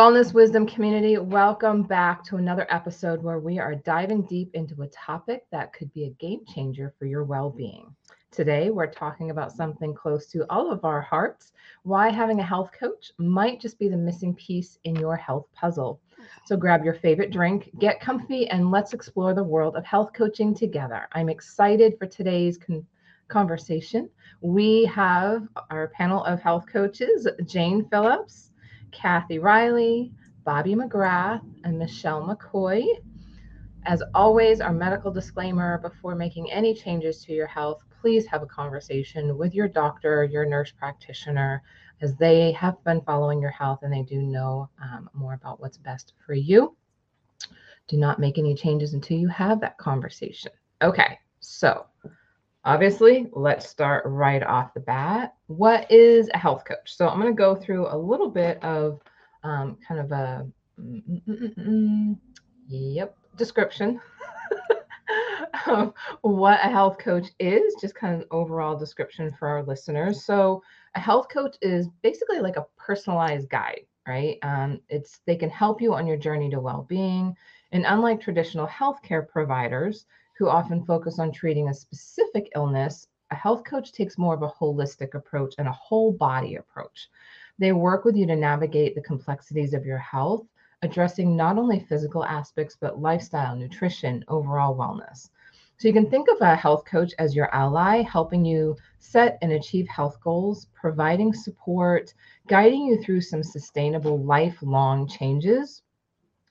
Wellness Wisdom community. Welcome back to another episode where we are diving deep into a topic that could be a game changer for your well being. Today, we're talking about something close to all of our hearts why having a health coach might just be the missing piece in your health puzzle. So, grab your favorite drink, get comfy, and let's explore the world of health coaching together. I'm excited for today's con- conversation. We have our panel of health coaches Jane Phillips. Kathy Riley, Bobby McGrath, and Michelle McCoy. As always, our medical disclaimer before making any changes to your health, please have a conversation with your doctor, your nurse practitioner, as they have been following your health and they do know um, more about what's best for you. Do not make any changes until you have that conversation. Okay, so obviously, let's start right off the bat. What is a health coach? So I'm going to go through a little bit of um, kind of a yep description of what a health coach is, just kind of an overall description for our listeners. So a health coach is basically like a personalized guide, right? Um, it's they can help you on your journey to well-being. And unlike traditional healthcare providers, who often focus on treating a specific illness, a health coach takes more of a holistic approach and a whole body approach. They work with you to navigate the complexities of your health, addressing not only physical aspects, but lifestyle, nutrition, overall wellness. So you can think of a health coach as your ally, helping you set and achieve health goals, providing support, guiding you through some sustainable lifelong changes.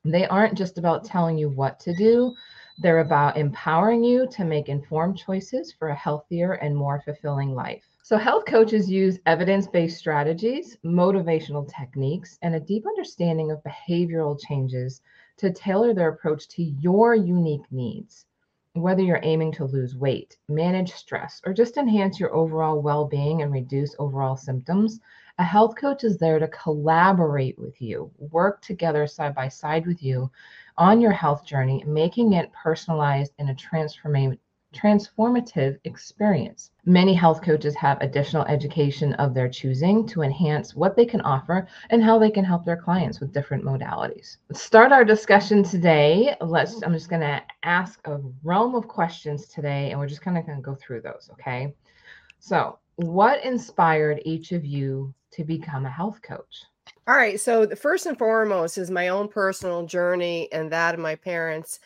They aren't just about telling you what to do, they're about empowering you to make informed choices for a healthier and more fulfilling life. So, health coaches use evidence based strategies, motivational techniques, and a deep understanding of behavioral changes to tailor their approach to your unique needs. Whether you're aiming to lose weight, manage stress, or just enhance your overall well being and reduce overall symptoms, a health coach is there to collaborate with you, work together side by side with you on your health journey, making it personalized and a transformative experience. Many health coaches have additional education of their choosing to enhance what they can offer and how they can help their clients with different modalities. Let's start our discussion today. Let's I'm just going to ask a realm of questions today and we're just kind of going to go through those, okay? So, what inspired each of you to become a health coach? All right. So, the first and foremost is my own personal journey and that of my parents.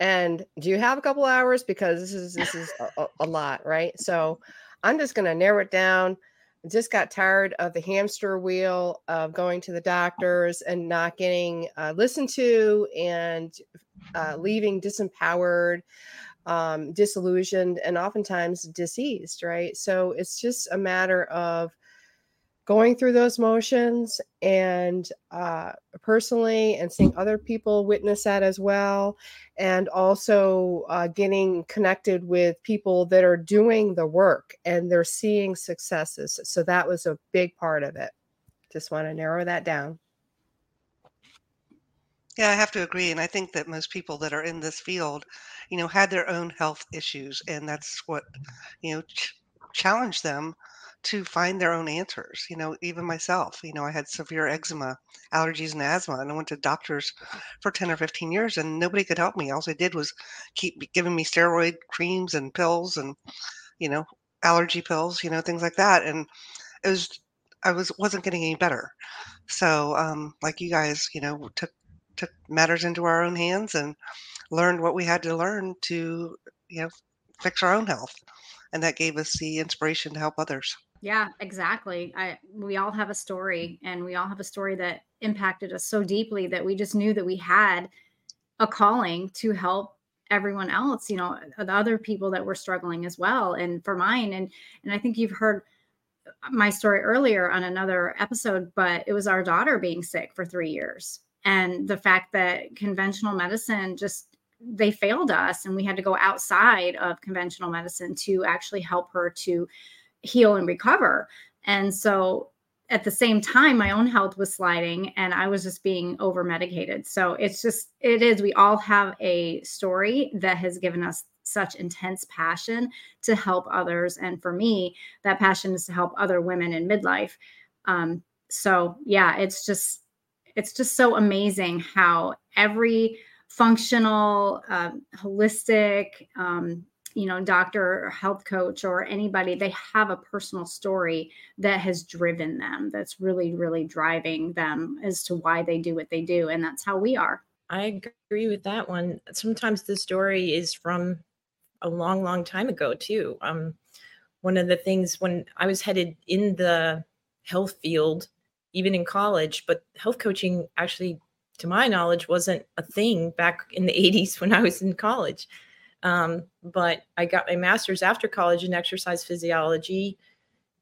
And do you have a couple hours? Because this is this is a, a lot, right? So, I'm just going to narrow it down. I just got tired of the hamster wheel of going to the doctors and not getting uh, listened to and uh, leaving disempowered, um, disillusioned, and oftentimes diseased, right? So it's just a matter of going through those motions and uh, personally and seeing other people witness that as well. And also uh, getting connected with people that are doing the work and they're seeing successes. So that was a big part of it. Just want to narrow that down. Yeah i have to agree and i think that most people that are in this field you know had their own health issues and that's what you know ch- challenged them to find their own answers. You know, even myself, you know, I had severe eczema, allergies, and asthma, and I went to doctors for 10 or 15 years and nobody could help me. All they did was keep giving me steroid creams and pills and, you know, allergy pills, you know, things like that. And it was, I was, wasn't getting any better. So, um, like you guys, you know, took, took matters into our own hands and learned what we had to learn to, you know, fix our own health. And that gave us the inspiration to help others. Yeah, exactly. I we all have a story and we all have a story that impacted us so deeply that we just knew that we had a calling to help everyone else, you know, uh, the other people that were struggling as well. And for mine and and I think you've heard uh, my story earlier on another episode, but it was our daughter being sick for 3 years. And the fact that conventional medicine just they failed us and we had to go outside of conventional medicine to actually help her to heal and recover. And so at the same time, my own health was sliding and I was just being over medicated. So it's just, it is, we all have a story that has given us such intense passion to help others. And for me, that passion is to help other women in midlife. Um, so yeah, it's just, it's just so amazing how every functional, uh, holistic, um, you know, doctor or health coach or anybody, they have a personal story that has driven them, that's really, really driving them as to why they do what they do. And that's how we are. I agree with that one. Sometimes the story is from a long, long time ago, too. Um, one of the things when I was headed in the health field, even in college, but health coaching actually, to my knowledge, wasn't a thing back in the 80s when I was in college. Um, but I got my master's after college in exercise physiology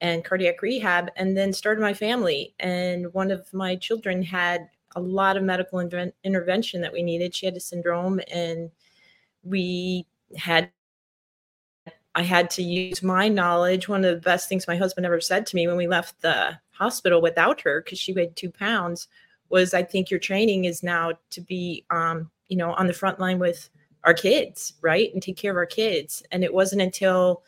and cardiac rehab, and then started my family. And one of my children had a lot of medical intervention that we needed. She had a syndrome, and we had I had to use my knowledge. One of the best things my husband ever said to me when we left the hospital without her, because she weighed two pounds, was I think your training is now to be, um, you know, on the front line with our kids, right? And take care of our kids. And it wasn't until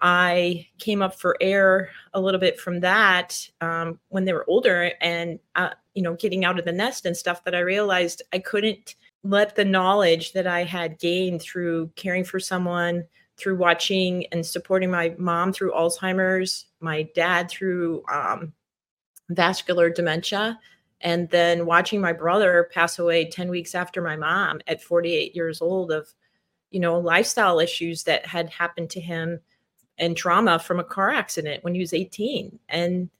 I came up for air a little bit from that um, when they were older and, uh, you know, getting out of the nest and stuff that I realized I couldn't let the knowledge that I had gained through caring for someone, through watching and supporting my mom through Alzheimer's, my dad through um, vascular dementia, and then watching my brother pass away 10 weeks after my mom at 48 years old of you know lifestyle issues that had happened to him and trauma from a car accident when he was 18 and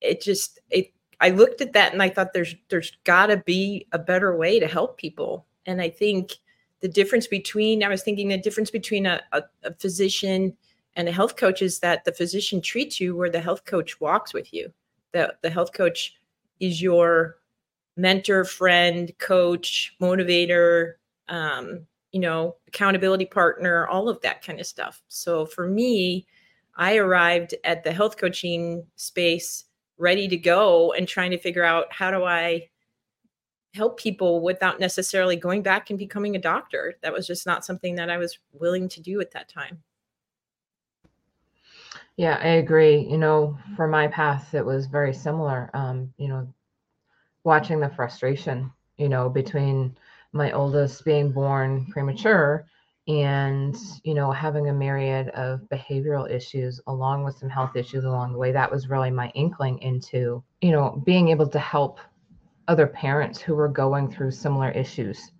it just it i looked at that and i thought there's there's got to be a better way to help people. And i think the difference between i was thinking the difference between a, a, a physician and a health coach is that the physician treats you where the health coach walks with you. The, the health coach is your mentor, friend, coach, motivator, um, you know, accountability partner, all of that kind of stuff. So for me, I arrived at the health coaching space ready to go and trying to figure out how do I help people without necessarily going back and becoming a doctor. That was just not something that I was willing to do at that time. Yeah, I agree. You know, for my path, it was very similar. Um, you know, watching the frustration, you know, between my oldest being born premature and, you know, having a myriad of behavioral issues along with some health issues along the way. That was really my inkling into, you know, being able to help other parents who were going through similar issues,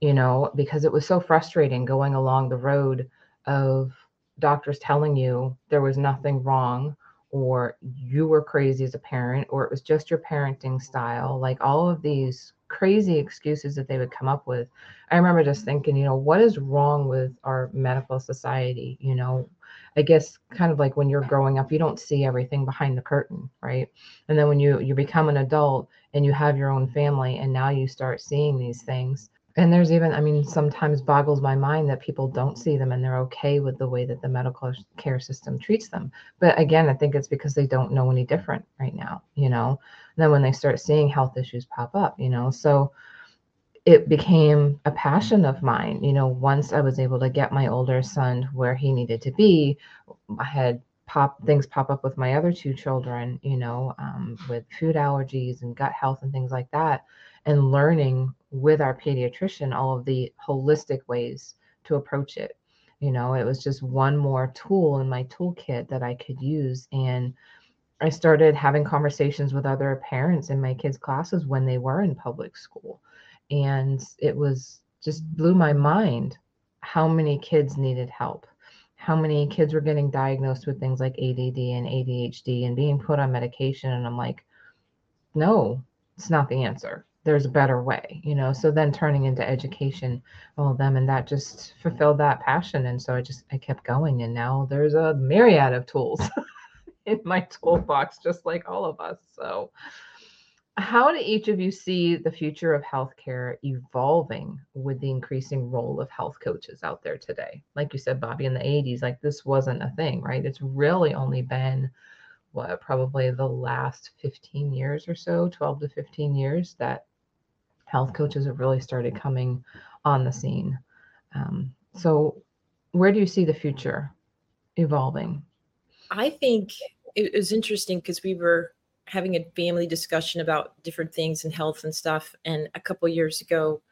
you know, because it was so frustrating going along the road of doctors telling you there was nothing wrong or you were crazy as a parent, or it was just your parenting style, like all of these crazy excuses that they would come up with. I remember just thinking, you know, what is wrong with our medical society? You know, I guess kind of like when you're growing up, you don't see everything behind the curtain, right? And then when you you become an adult and you have your own family and now you start seeing these things, and there's even i mean sometimes boggles my mind that people don't see them and they're okay with the way that the medical care system treats them. But again i think it's because they don't know any different right now you know? And then when they start seeing health issues pop up you know? So it became a passion of mine you know? Once i was able to get my older son where he needed to be i had pop things pop up with my other two children you know? Um, with food allergies and gut health and things like that and learning with our pediatrician all of the holistic ways to approach it. You know, it was just one more tool in my toolkit that I could use. And I started having conversations with other parents in my kids' classes when they were in public school. And it was just blew my mind how many kids needed help, how many kids were getting diagnosed with things like ADD and ADHD and being put on medication. And I'm like, no, it's not the answer there's a better way you know so then turning into education all of them and that just fulfilled that passion and so i just i kept going and now there's a myriad of tools in my toolbox just like all of us so. How do each of you see the future of healthcare evolving with the increasing role of health coaches out there today? Like you said bobby in the 80s like this wasn't a thing right? It's really only been what probably the last 15 years or so 12 to 15 years that health coaches have really started coming on the scene. Um, so, where do you see the future evolving? I think it was interesting because we were having a family discussion about different things and health and stuff. And a couple years ago,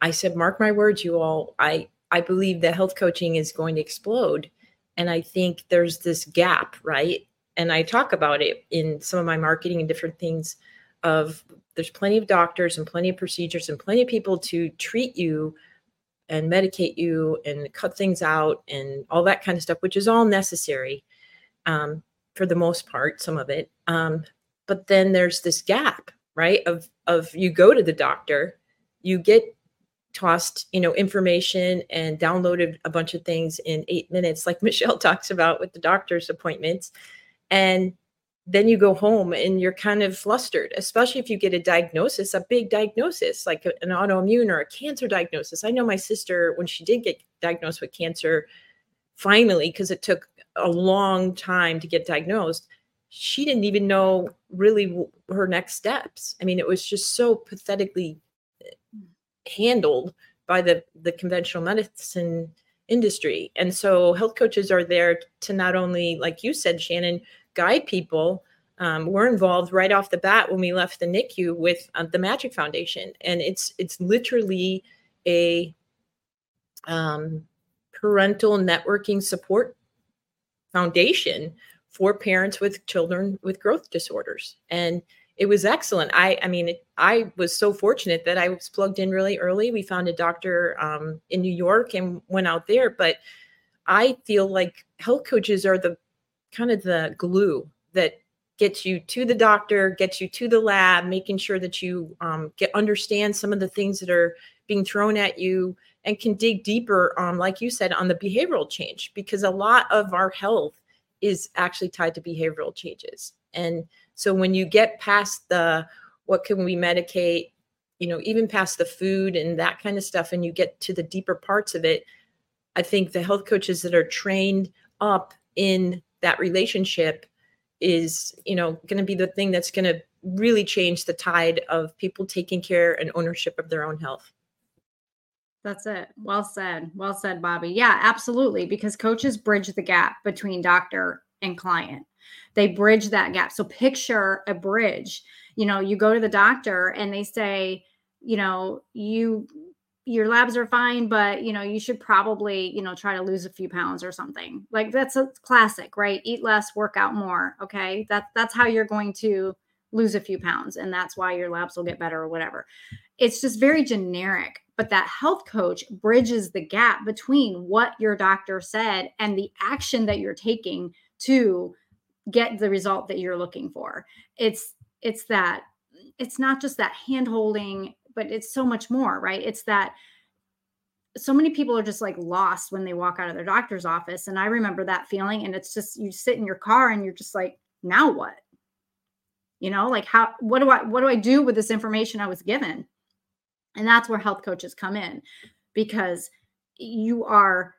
I said, "Mark my words, you all. I I believe that health coaching is going to explode." And I think there's this gap, right? And I talk about it in some of my marketing and different things of there's plenty of doctors and plenty of procedures and plenty of people to treat you and medicate you and cut things out and all that kind of stuff, which is all necessary um, for the most part, some of it. Um, but then there's this gap, right? Of of you go to the doctor, you get tossed, you know, information and downloaded a bunch of things in eight minutes, like Michelle talks about with the doctor's appointments, and then you go home and you're kind of flustered, especially if you get a diagnosis, a big diagnosis like an autoimmune or a cancer diagnosis. I know my sister, when she did get diagnosed with cancer, finally, because it took a long time to get diagnosed, she didn't even know really her next steps. I mean, it was just so pathetically eh, handled by the the conventional medicine industry. And so health coaches are there to not only, like you said, Shannon, guide people. Um, we're involved right off the bat when we left the NICU with uh, the Magic Foundation, and it's it's literally a um, parental networking support foundation for parents with children with growth disorders, and it was excellent. I I mean, it, I was so fortunate that I was plugged in really early. We found a doctor um, in New York and went out there, but I feel like health coaches are the kind of the glue that gets you to the doctor, gets you to the lab, making sure that you um, get understand some of the things that are being thrown at you and can dig deeper, um, like you said, on the behavioral change because a lot of our health is actually tied to behavioral changes. And so when you get past the what can we medicate, you know, even past the food and that kind of stuff, and you get to the deeper parts of it, I think the health coaches that are trained up in that relationship is you know going to be the thing that's going to really change the tide of people taking care and ownership of their own health. That's it. Well said. Well said bobby. Yeah absolutely because coaches bridge the gap between doctor and client. They bridge that gap. So picture a bridge. You know you go to the doctor and they say you know you your labs are fine but you know you should probably you know try to lose a few pounds or something. Like that's a classic right? Eat less work out more okay? That that's how you're going to lose a few pounds and that's why your labs will get better or whatever. It's just very generic but that health coach bridges the gap between what your doctor said and the action that you're taking to get the result that you're looking for. It's it's that it's not just that hand holding but it's so much more, right? It's that so many people are just like lost when they walk out of their doctor's office. And I remember that feeling. And it's just you sit in your car and you're just like, now what? You know, like how what do I what do I do with this information I was given? And that's where health coaches come in because you are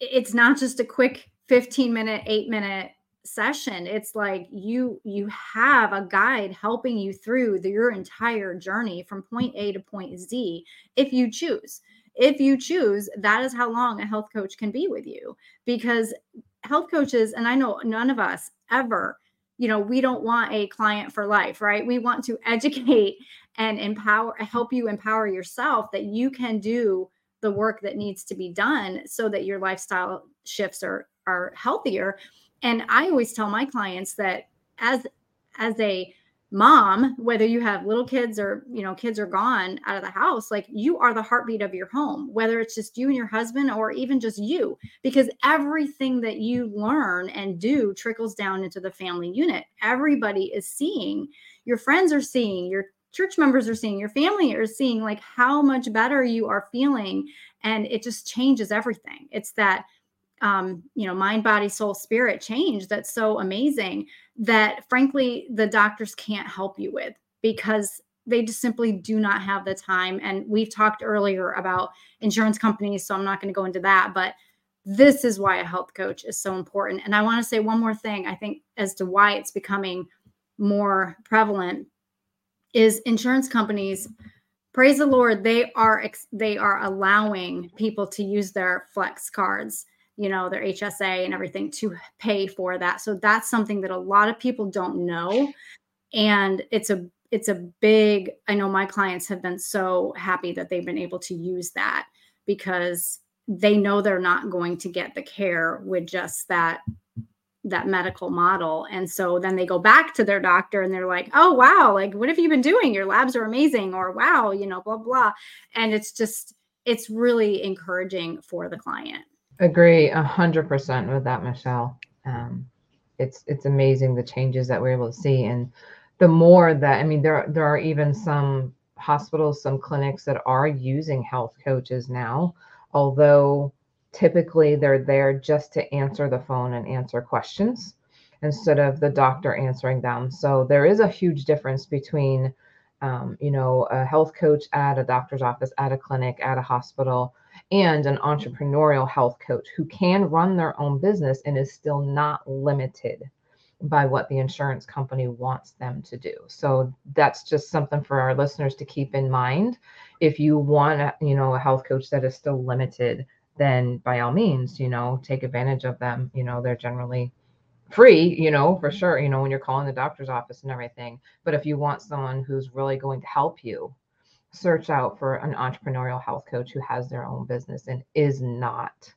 it's not just a quick 15 minute, 8 minute session it's like you you have a guide helping you through the, your entire journey from point a to point z if you choose. If you choose that is how long a health coach can be with you because health coaches and i know none of us ever you know we don't want a client for life right? We want to educate and empower help you empower yourself that you can do the work that needs to be done so that your lifestyle shifts are are healthier and i always tell my clients that as as a mom whether you have little kids or you know kids are gone out of the house like you are the heartbeat of your home whether it's just you and your husband or even just you because everything that you learn and do trickles down into the family unit. Everybody is seeing your friends are seeing your church members are seeing your family are seeing like how much better you are feeling. And it just changes everything. It's that um, you know, mind, body, soul, spirit change that's so amazing that frankly the doctors can't help you with because they just simply do not have the time. And we've talked earlier about insurance companies, so I'm not going to go into that, but this is why a health coach is so important. And I want to say one more thing, I think, as to why it's becoming more prevalent is insurance companies praise the lord they are they are allowing people to use their flex cards you know, their HSA and everything to pay for that. So that's something that a lot of people don't know. and it's a it's a big i know my clients have been so happy that they've been able to use that because they know they're not going to get the care with just that that medical model and so then they go back to their doctor and they're like oh wow like what have you been doing your labs are amazing or wow you know blah blah and it's just it's really encouraging for the client agree a hundred percent with that michelle. Um, it's it's amazing the changes that we're able to see and the more that i mean there there are even some hospitals some clinics that are using health coaches now although typically they're there just to answer the phone and answer questions instead of the doctor answering them. So there is a huge difference between um, you know a health coach at a doctor's office at a clinic at a hospital and an entrepreneurial health coach who can run their own business and is still not limited by what the insurance company wants them to do. So that's just something for our listeners to keep in mind. If you want, you know, a health coach that is still limited, then by all means, you know, take advantage of them. You know, they're generally free, you know, for sure, you know, when you're calling the doctor's office and everything. But if you want someone who's really going to help you, search out for an entrepreneurial health coach who has their own business and is not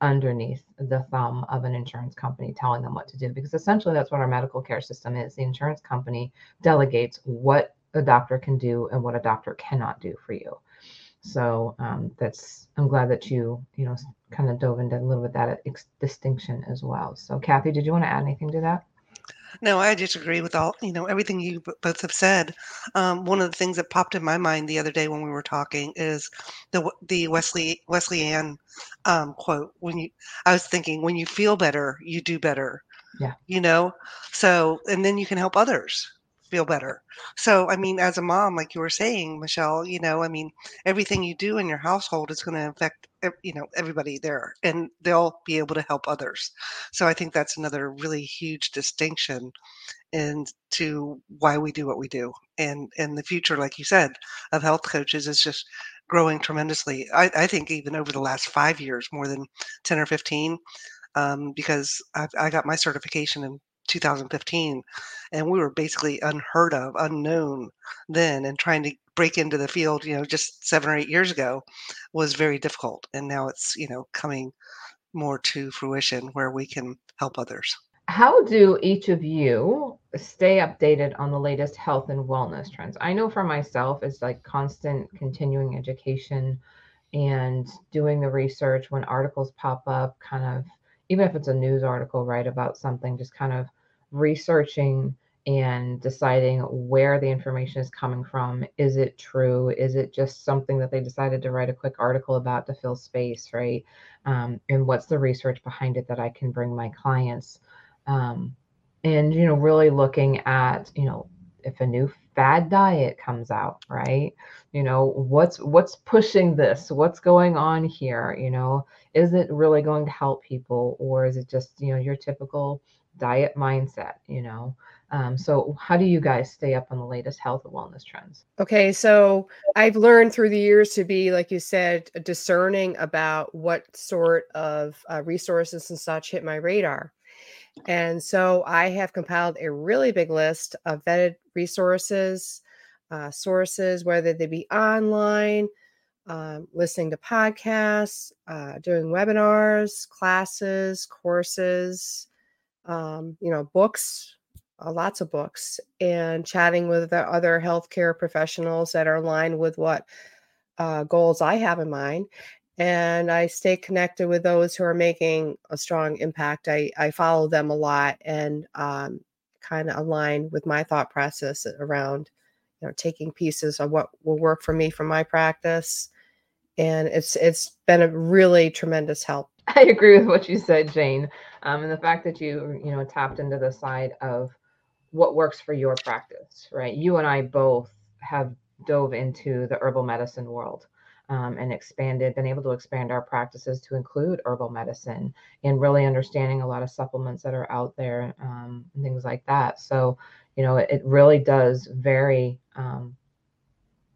underneath the thumb of an insurance company telling them what to do because essentially that's what our medical care system is. The insurance company delegates what a doctor can do and what a doctor cannot do for you. So um, that's i'm glad that you you know kind of dove into a little bit that ex- distinction as well. So kathy did you want to add anything to that no, I just agree with all, you know, everything you both have said. Um, one of the things that popped in my mind the other day when we were talking is the the Wesley Wesley Ann um, quote. When you, I was thinking, when you feel better, you do better. Yeah. You know, so and then you can help others feel better. So, I mean, as a mom, like you were saying, Michelle, you know, I mean, everything you do in your household is going to affect, you know, everybody there and they'll be able to help others. So I think that's another really huge distinction and to why we do what we do. And, and the future, like you said, of health coaches is just growing tremendously. I, I think even over the last five years, more than 10 or 15, um, because I, I got my certification in 2015 and we were basically unheard of unknown then and trying to break into the field you know just seven or eight years ago was very difficult and now it's you know coming more to fruition where we can help others. How do each of you stay updated on the latest health and wellness trends? I know for myself it's like constant continuing education and doing the research when articles pop up kind of even if it's a news article right about something just kind of researching and deciding where the information is coming from. Is it true? Is it just something that they decided to write a quick article about to fill space, right? Um, and what's the research behind it that I can bring my clients? Um, and you know, really looking at you know if a new fad diet comes out, right? You know, what's what's pushing this? What's going on here? You know, is it really going to help people, or is it just you know your typical diet mindset, you know. Um, so, how do you guys stay up on the latest health and wellness trends? Okay, so I've learned through the years to be, like you said, discerning about what sort of uh, resources and such hit my radar. And so I have compiled a really big list of vetted resources, uh, sources, whether they be online, um, listening to podcasts, uh, doing webinars, classes, courses, um, you know, books, uh, lots of books, and chatting with the other healthcare professionals that are aligned with what uh, goals I have in mind. And I stay connected with those who are making a strong impact. I, I follow them a lot and um, kind of align with my thought process around, you know, taking pieces of what will work for me from my practice. And it's it's been a really tremendous help. I agree with what you said, Jane. Um, and the fact that you, you know, tapped into the side of what works for your practice, right? You and I both have dove into the herbal medicine world um, and expanded, been able to expand our practices to include herbal medicine and really understanding a lot of supplements that are out there um, and things like that. So, you know, it, it really does vary. Um,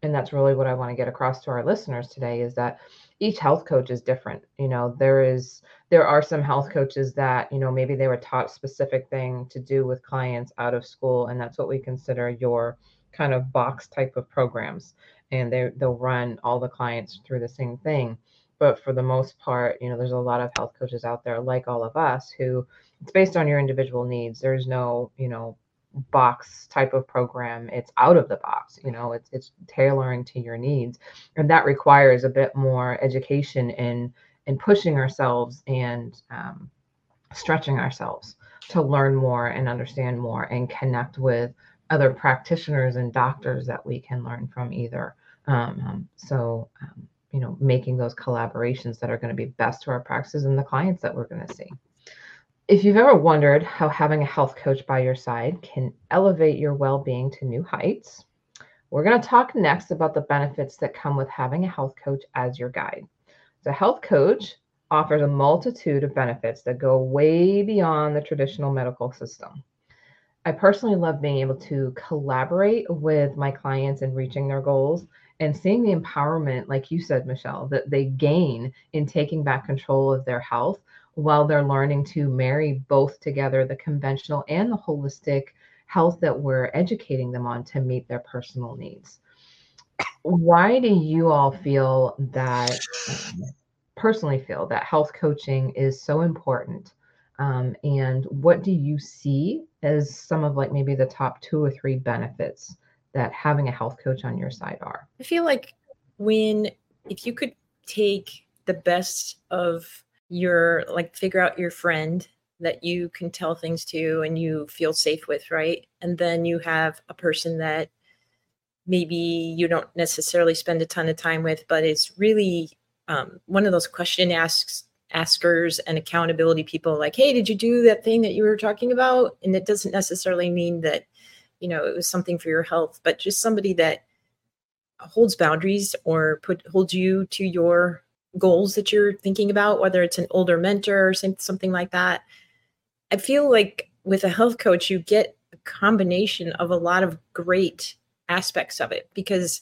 and that's really what I want to get across to our listeners today is that each health coach is different. You know, there is there are some health coaches that, you know, maybe they were taught specific thing to do with clients out of school and that's what we consider your kind of box type of programs and they they'll run all the clients through the same thing. But for the most part, you know, there's a lot of health coaches out there like all of us who it's based on your individual needs. There's no, you know, box type of program it's out of the box you know it's it's tailoring to your needs. And that requires a bit more education in in pushing ourselves and um, stretching ourselves to learn more and understand more and connect with other practitioners and doctors that we can learn from either. Um, um, so um, you know making those collaborations that are going to be best to our practices and the clients that we're going to see if you've ever wondered how having a health coach by your side can elevate your well being to new heights, we're going to talk next about the benefits that come with having a health coach as your guide. The health coach offers a multitude of benefits that go way beyond the traditional medical system. I personally love being able to collaborate with my clients in reaching their goals and seeing the empowerment, like you said, Michelle, that they gain in taking back control of their health while they're learning to marry both together the conventional and the holistic health that we're educating them on to meet their personal needs. Why do you all feel that, personally feel that health coaching is so important? Um, and what do you see as some of like maybe the top two or three benefits that having a health coach on your side are? I feel like when, if you could take the best of your like figure out your friend that you can tell things to and you feel safe with, right? And then you have a person that maybe you don't necessarily spend a ton of time with, but it's really um, one of those question asks askers and accountability people like, hey, did you do that thing that you were talking about? And it doesn't necessarily mean that, you know, it was something for your health, but just somebody that holds boundaries or put holds you to your goals that you're thinking about, whether it's an older mentor or something like that. I feel like with a health coach, you get a combination of a lot of great aspects of it because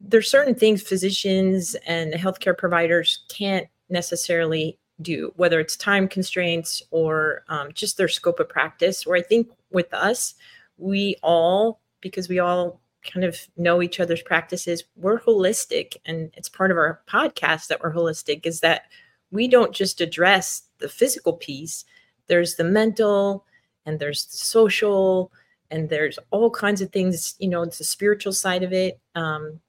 there's certain things physicians and healthcare providers can't necessarily do, whether it's time constraints or um, just their scope of practice. Where I think with us, we all, because we all kind of know each other's practices. We're holistic and it's part of our podcast that we're holistic is that we don't just address the physical piece. There's the mental and there's the social and there's all kinds of things you know it's the spiritual side of it. Um,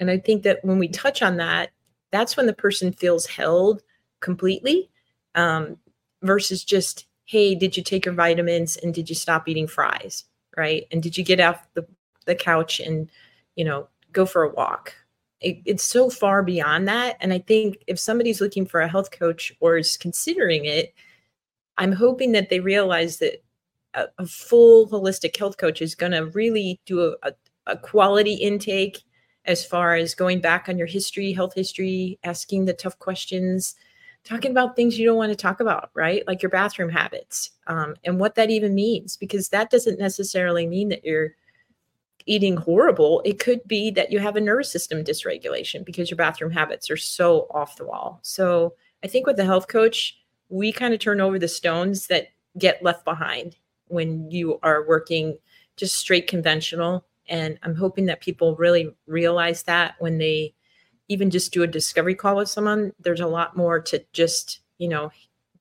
and i think that when we touch on that that's when the person feels held completely um, versus just hey did you take your vitamins and did you stop eating fries? Right? And did you get off the the couch and you know go for a walk it, it's so far beyond that and i think if somebody's looking for a health coach or is considering it i'm hoping that they realize that a, a full holistic health coach is going to really do a, a, a quality intake as far as going back on your history health history asking the tough questions talking about things you don't want to talk about, right? Like your bathroom habits um, and what that even means, because that doesn't necessarily mean that you're eating horrible, it could be that you have a nervous system dysregulation because your bathroom habits are so off the wall. So I think with the health coach, we kind of turn over the stones that get left behind when you are working just straight conventional. And I'm hoping that people really realize that when they even just do a discovery call with someone, there's a lot more to just, you know,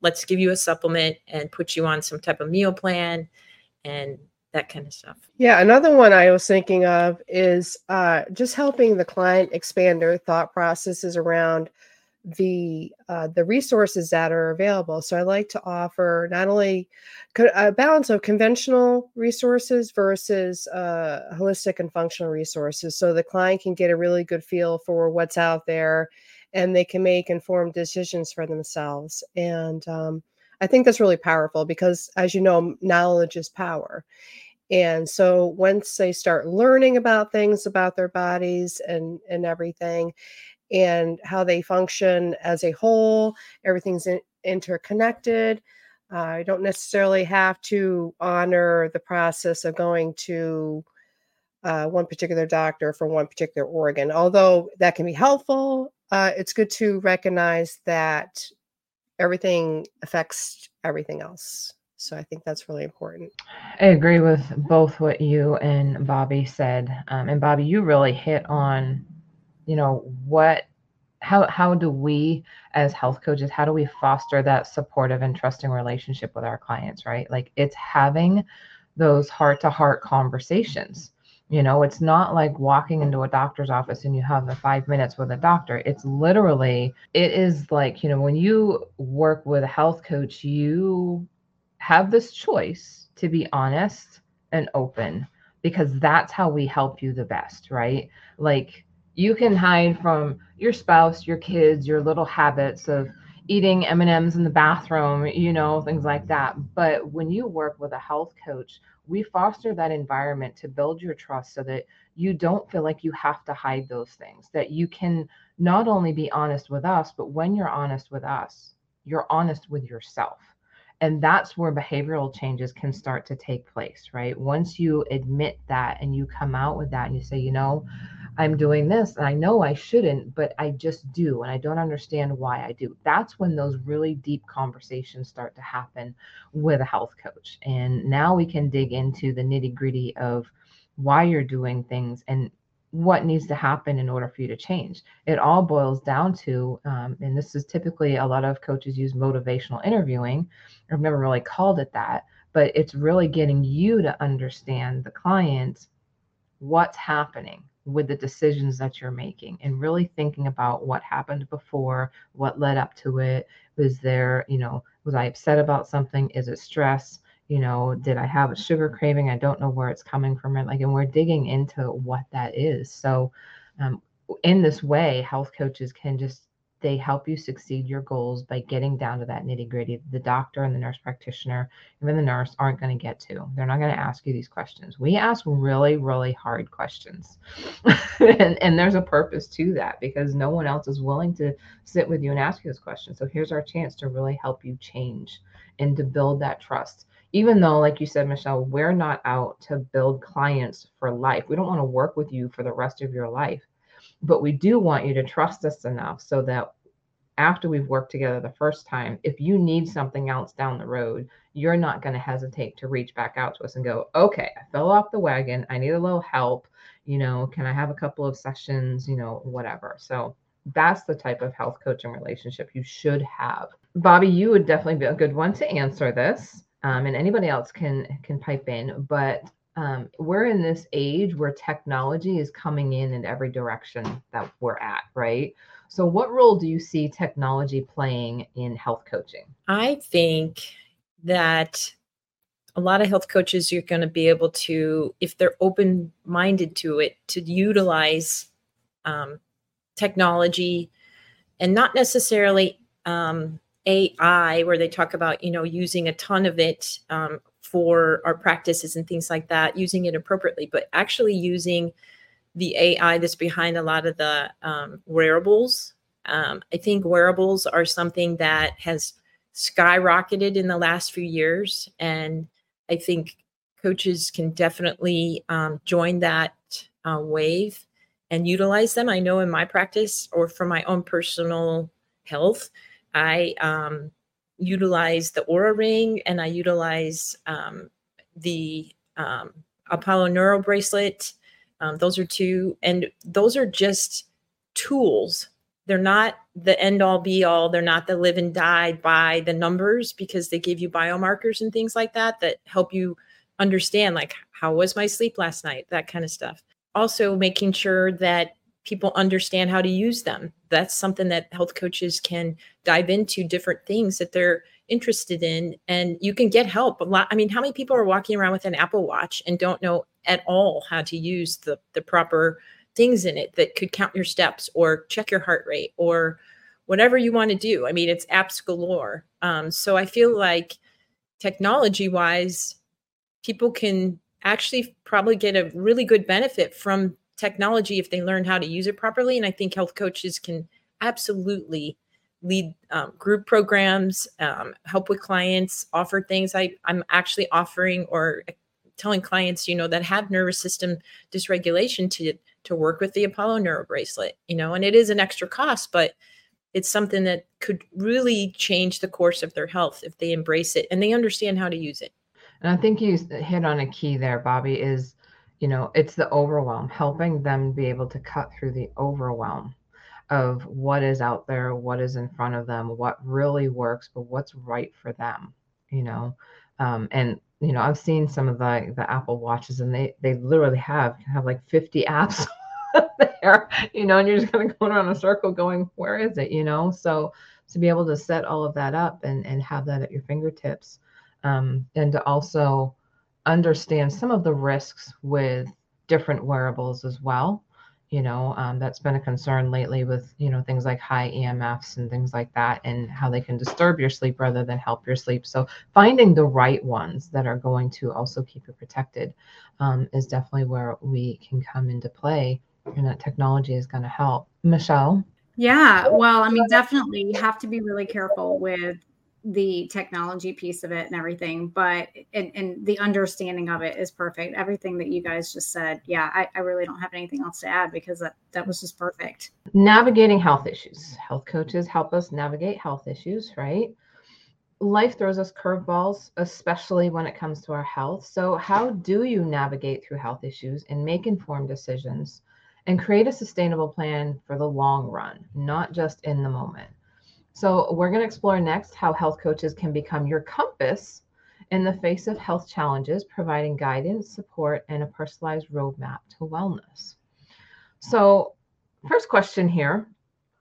let's give you a supplement and put you on some type of meal plan and that kind of stuff. Yeah, another one I was thinking of is uh, just helping the client expand their thought processes around the uh, the resources that are available. So I like to offer not only a balance of conventional resources versus uh, holistic and functional resources, so the client can get a really good feel for what's out there, and they can make informed decisions for themselves. And um, I think that's really powerful because, as you know, knowledge is power. And so once they start learning about things about their bodies and and everything and how they function as a whole, everything's in, interconnected. Uh, I don't necessarily have to honor the process of going to uh, one particular doctor for one particular organ. Although that can be helpful, uh, it's good to recognize that everything affects everything else. So I think that's really important. I agree with both what you and Bobby said. Um, and Bobby, you really hit on, you know, what, how, how do we as health coaches, how do we foster that supportive and trusting relationship with our clients, right? Like it's having those heart to heart conversations. You know, it's not like walking into a doctor's office and you have the five minutes with a doctor. It's literally, it is like, you know, when you work with a health coach, you have this choice to be honest and open because that's how we help you the best, right? Like you can hide from your spouse, your kids, your little habits of eating M&Ms in the bathroom, you know, things like that. But when you work with a health coach, we foster that environment to build your trust so that you don't feel like you have to hide those things, that you can not only be honest with us, but when you're honest with us, you're honest with yourself and that's where behavioral changes can start to take place right? Once you admit that and you come out with that and you say you know i'm doing this and i know i shouldn't but i just do and i don't understand why i do. That's when those really deep conversations start to happen with a health coach. And now we can dig into the nitty gritty of why you're doing things and what needs to happen in order for you to change. It all boils down to, um, and this is typically a lot of coaches use motivational interviewing. I've never really called it that, but it's really getting you to understand the client what's happening with the decisions that you're making and really thinking about what happened before, what led up to it. Was there, you know, was I upset about something? Is it stress? You know did i have a sugar craving? I don't know where it's coming from like and we're digging into what that is. So um, in this way health coaches can just they help you succeed your goals by getting down to that nitty gritty. The doctor and the nurse practitioner even the nurse aren't going to get to. They're not going to ask you these questions. We ask really really hard questions. And, and there's a purpose to that because no one else is willing to sit with you and ask you those questions. So here's our chance to really help you change and to build that trust even though, like you said, Michelle, we're not out to build clients for life. We don't want to work with you for the rest of your life, but we do want you to trust us enough so that after we've worked together the first time, if you need something else down the road, you're not going to hesitate to reach back out to us and go, okay, I fell off the wagon. I need a little help. You know, can I have a couple of sessions? You know, whatever. So that's the type of health coaching relationship you should have. Bobby, you would definitely be a good one to answer this um, and anybody else can can pipe in but um, we're in this age where technology is coming in in every direction that we're at right? So what role do you see technology playing in health coaching? I think that a lot of health coaches you're going to be able to if they're open minded to it to utilize um, technology and not necessarily um, AI, where they talk about, you know, using a ton of it um, for our practices and things like that, using it appropriately, but actually using the AI that's behind a lot of the um, wearables. Um, I think wearables are something that has skyrocketed in the last few years. And I think coaches can definitely um, join that uh, wave and utilize them. I know in my practice or for my own personal health, I um, utilize the Oura Ring and I utilize um, the um, Apollo Neuro Bracelet. Um, those are two, and those are just tools. They're not the end all be all. They're not the live and die by the numbers because they give you biomarkers and things like that that help you understand, like, how was my sleep last night? That kind of stuff. Also, making sure that people understand how to use them. That's something that health coaches can dive into different things that they're interested in and you can get help a lot. I mean, how many people are walking around with an Apple Watch and don't know at all how to use the the proper things in it that could count your steps or check your heart rate or whatever you want to do. I mean, it's apps galore. Um, so I feel like technology wise, people can actually probably get a really good benefit from technology if they learn how to use it properly. And I think health coaches can absolutely lead um, group programs, um, help with clients, offer things. I, I'm actually offering or telling clients, you know, that have nervous system dysregulation to to work with the Apollo Neuro Bracelet, you know, and it is an extra cost, but it's something that could really change the course of their health if they embrace it and they understand how to use it. And I think you hit on a key there, Bobby, is, you know, it's the overwhelm, helping them be able to cut through the overwhelm of what is out there, what is in front of them, what really works, but what's right for them, you know. Um, and you know, I've seen some of the the Apple watches, and they they literally have have like 50 apps there, you know, and you're just kind of going around a circle, going, where is it, you know? So to be able to set all of that up and and have that at your fingertips, um, and to also understand some of the risks with different wearables as well. You know um, that's been a concern lately with you know things like high emfs and things like that and how they can disturb your sleep rather than help your sleep. So finding the right ones that are going to also keep you protected um, is definitely where we can come into play and that technology is going to help. Michelle? Yeah well i mean definitely you have to be really careful with the technology piece of it and everything, but and, and the understanding of it is perfect. Everything that you guys just said, yeah, I, I really don't have anything else to add because that, that was just perfect. Navigating health issues. Health coaches help us navigate health issues, right? Life throws us curveballs, especially when it comes to our health. So, how do you navigate through health issues and make informed decisions and create a sustainable plan for the long run, not just in the moment? So, we're going to explore next how health coaches can become your compass in the face of health challenges, providing guidance, support, and a personalized roadmap to wellness. So, first question here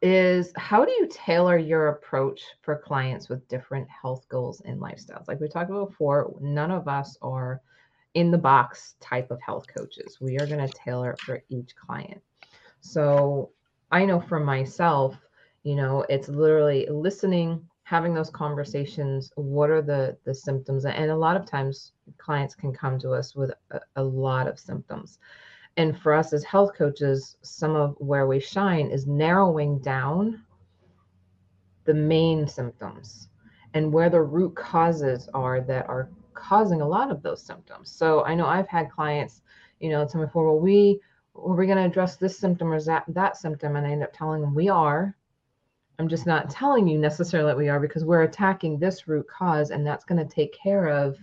is how do you tailor your approach for clients with different health goals and lifestyles? Like we talked about before, none of us are in the box type of health coaches. We are going to tailor it for each client. So, I know for myself, you know it's literally listening having those conversations what are the the symptoms? And a lot of times clients can come to us with a, a, lot of symptoms. And for us as health coaches some of where we shine is narrowing down the main symptoms and where the root causes are that are causing a lot of those symptoms. So i know i've had clients you know tell me before well we are we going to address this symptom or that that symptom? And i end up telling them we are I'm just not telling you necessarily that we are because we're attacking this root cause, and that's going to take care of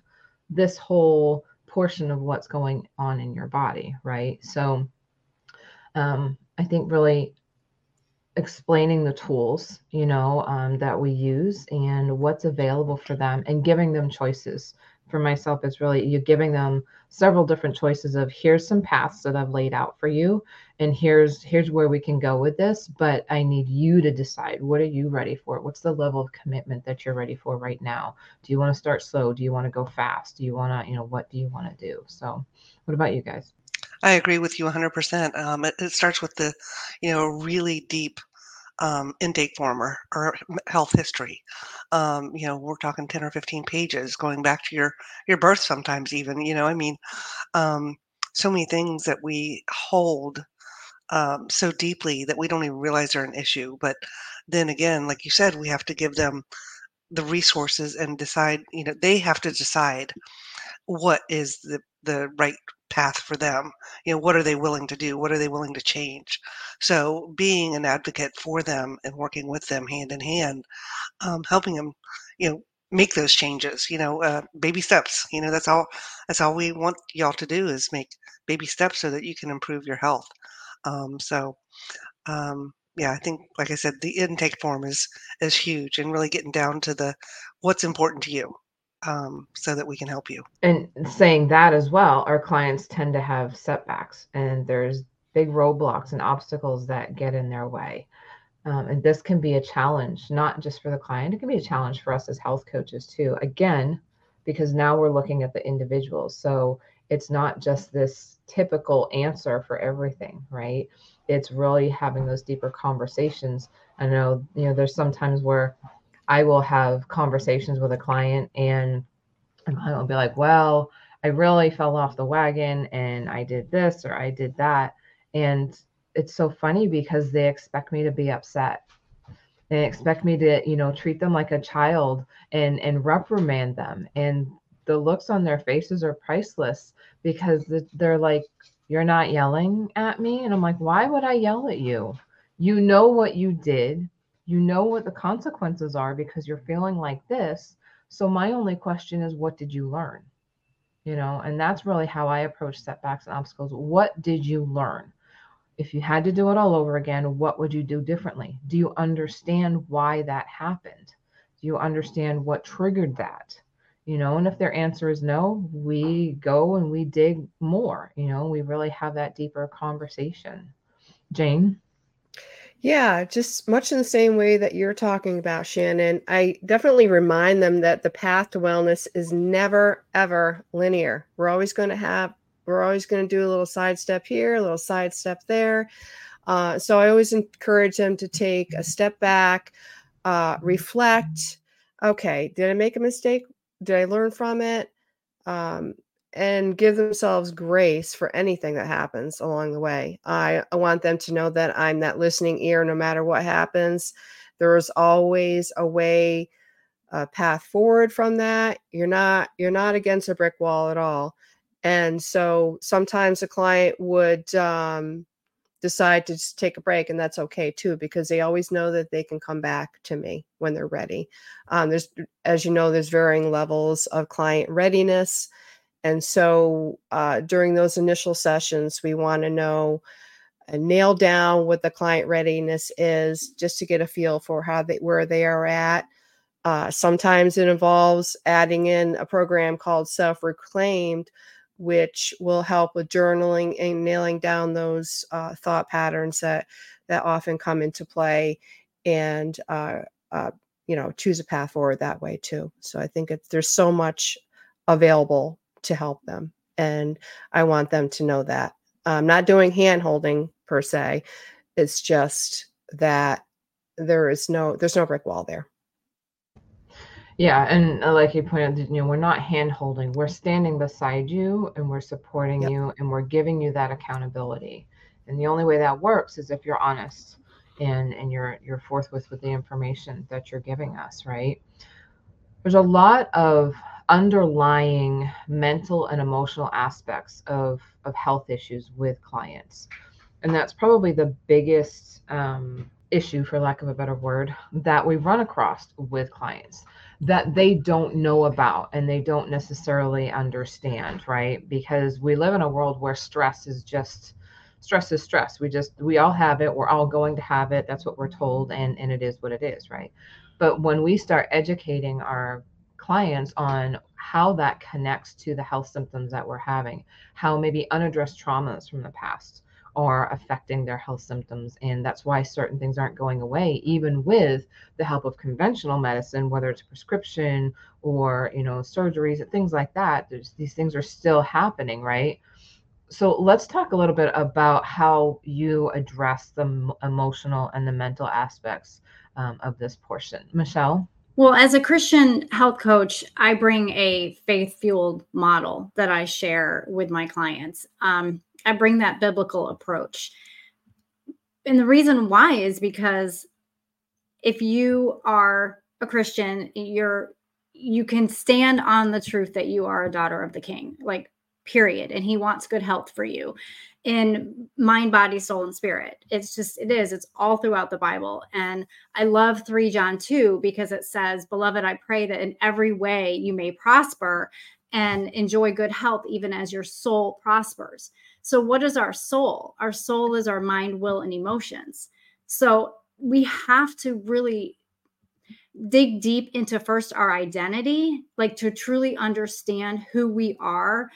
this whole portion of what's going on in your body, right? So, um, I think really explaining the tools, you know, um, that we use and what's available for them, and giving them choices for myself is really you giving them several different choices of here's some paths that I've laid out for you and here's here's where we can go with this but I need you to decide what are you ready for? What's the level of commitment that you're ready for right now? Do you want to start slow? Do you want to go fast? Do you want to you know what do you want to do? So what about you guys? I agree with you 100%. Um, it, it starts with the, you know, really deep um, intake form or, or health history. Um, you know, we're talking 10 or 15 pages going back to your, your birth sometimes even, you know, I mean, um, so many things that we hold um, so deeply that we don't even realize are an issue. But then again, like you said, we have to give them the resources and decide, you know, they have to decide what is the, the right path for them you know what are they willing to do? What are they willing to change? So being an advocate for them and working with them hand in hand um, helping them you know make those changes you know uh, baby steps you know that's all that's all we want y'all to do is make baby steps so that you can improve your health. Um, so um, yeah i think like i said the intake form is is huge and really getting down to the what's important to you um, so that we can help you. And saying that as well, our clients tend to have setbacks and there's big roadblocks and obstacles that get in their way. Um, and this can be a challenge, not just for the client, it can be a challenge for us as health coaches too. Again, because now we're looking at the individual. So it's not just this typical answer for everything, right? It's really having those deeper conversations. I know, you know, there's sometimes where I will have conversations with a client and client will be like, well, I really fell off the wagon and I did this or I did that. And it's so funny because they expect me to be upset. They expect me to, you know, treat them like a child and and reprimand them. And the looks on their faces are priceless because they're like you're not yelling at me and i'm like why would i yell at you you know what you did you know what the consequences are because you're feeling like this. So my only question is what did you learn? You know and that's really how i approach setbacks and obstacles. What did you learn? If you had to do it all over again what would you do differently? Do you understand why that happened? Do you understand what triggered that? You know and if their answer is no we go and we dig more. You know we really have that deeper conversation. Jane yeah, just much in the same way that you're talking about, Shannon. I definitely remind them that the path to wellness is never, ever linear. We're always going to have, we're always going to do a little sidestep here, a little sidestep there. Uh, so I always encourage them to take a step back, uh, reflect. Okay, did I make a mistake? Did I learn from it? Um, and give themselves grace for anything that happens along the way. I, I want them to know that I'm that listening ear no matter what happens. There is always a way, a path forward from that. You're not you're not against a brick wall at all. And so sometimes a client would um, decide to just take a break, and that's okay too, because they always know that they can come back to me when they're ready. Um, there's, as you know, there's varying levels of client readiness and so uh, during those initial sessions, we want to know and nail down what the client readiness is just to get a feel for how they where they are at. Uh, sometimes it involves adding in a program called Self Reclaimed, which will help with journaling and nailing down those uh, thought patterns that that often come into play, and uh, uh you know choose a path forward that way too. So I think it's, there's so much available to help them. And I want them to know that. I'm not doing hand holding per se. It's just that there is no there's no brick wall there. Yeah, and uh, like you pointed out, you know, we're not hand holding. We're standing beside you and we're supporting yep. you and we're giving you that accountability. And the only way that works is if you're honest and and you're you're forthwith with the information that you're giving us, right? There's a lot of underlying mental and emotional aspects of, of health issues with clients. And that's probably the biggest um, issue, for lack of a better word, that we run across with clients that they don't know about and they don't necessarily understand, right? Because we live in a world where stress is just stress is stress. We just we all have it. We're all going to have it. That's what we're told and and it is what it is, right? But when we start educating our clients on how that connects to the health symptoms that we're having, how maybe unaddressed traumas from the past are affecting their health symptoms. And that's why certain things aren't going away, even with the help of conventional medicine, whether it's prescription or, you know, surgeries and things like that. There's, these things are still happening, right? So let's talk a little bit about how you address the emotional and the mental aspects um, of this portion. Michelle? Well, as a Christian health coach, I bring a faith fueled model that I share with my clients. Um, I bring that biblical approach. And the reason why is because if you are a Christian, you're you can stand on the truth that you are a daughter of the king, like period. And he wants good health for you in mind, body, soul, and spirit. It's just, it is, it's all throughout the Bible. And I love 3 John 2 because it says, Beloved, I pray that in every way you may prosper and enjoy good health, even as your soul prospers. So, what is our soul? Our soul is our mind, will, and emotions. So, we have to really dig deep into first our identity, like to truly understand who we are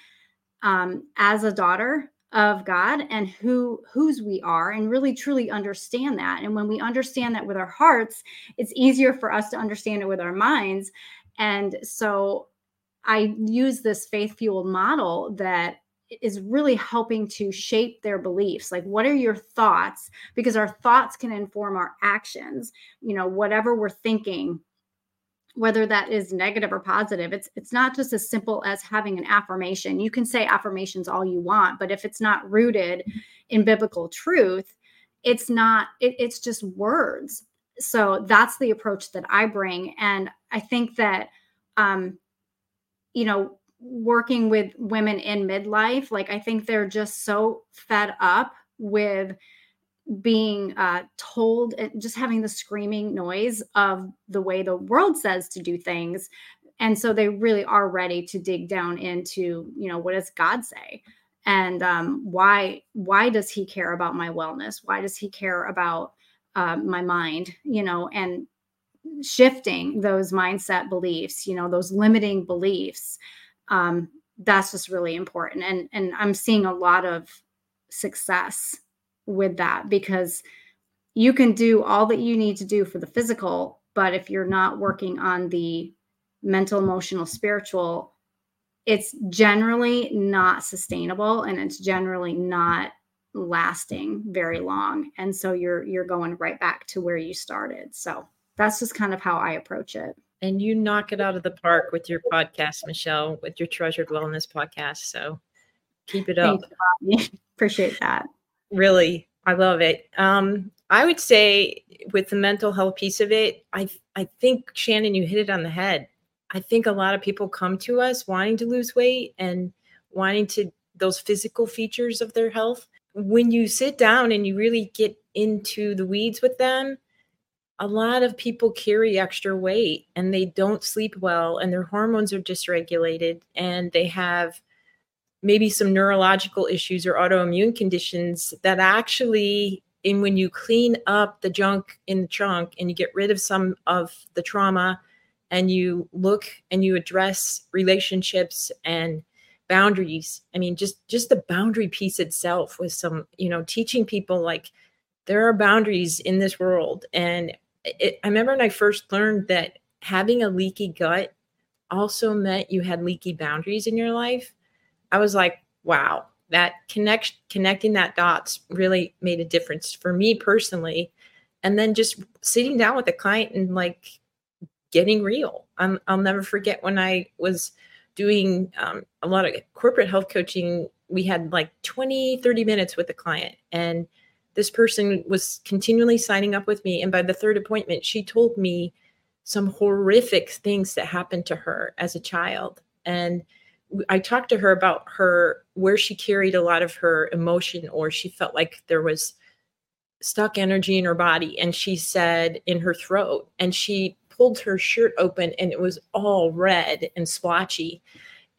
um, as a daughter of God and who whose we are and really truly understand that. And when we understand that with our hearts, it's easier for us to understand it with our minds. And so I use this faith fueled model that is really helping to shape their beliefs like what are your thoughts because our thoughts can inform our actions you know whatever we're thinking whether that is negative or positive it's it's not just as simple as having an affirmation. You can say affirmations all you want but if it's not rooted in biblical truth it's not it, it's just words. So that's the approach that i bring. And i think that um you know, working with women in midlife, like I think they're just so fed up with being uh, told and just having the screaming noise of the way the world says to do things. And so they really are ready to dig down into you know what does god say? And um, why why does he care about my wellness? Why does he care about uh, my mind you know and shifting those mindset beliefs you know those limiting beliefs um, that's just really important. And and i'm seeing a lot of success with that because you can do all that you need to do for the physical but if you're not working on the mental emotional spiritual it's generally not sustainable and it's generally not lasting very long. And so you're you're going right back to where you started. So that's just kind of how i approach it. And you knock it out of the park with your podcast michelle with your treasured wellness podcast. So keep it up. Appreciate that really i love it. Um i would say with the mental health piece of it i i think shannon you hit it on the head. I think a lot of people come to us wanting to lose weight and wanting to those physical features of their health. When you sit down and you really get into the weeds with them a lot of people carry extra weight and they don't sleep well and their hormones are dysregulated and they have maybe some neurological issues or autoimmune conditions that actually and when you clean up the junk in the trunk and you get rid of some of the trauma and you look and you address relationships and boundaries i mean just just the boundary piece itself with some you know teaching people like there are boundaries in this world. And it, i remember when i first learned that having a leaky gut also meant you had leaky boundaries in your life I was like, wow, that connect connecting that dots really made a difference for me personally. And then just sitting down with a client and like getting real. I'm, I'll never forget when I was doing um, a lot of corporate health coaching. We had like 20, 30 minutes with a client, and this person was continually signing up with me. And by the third appointment, she told me some horrific things that happened to her as a child. And I talked to her about her where she carried a lot of her emotion or she felt like there was stuck energy in her body and she said in her throat and she pulled her shirt open and it was all red and splotchy.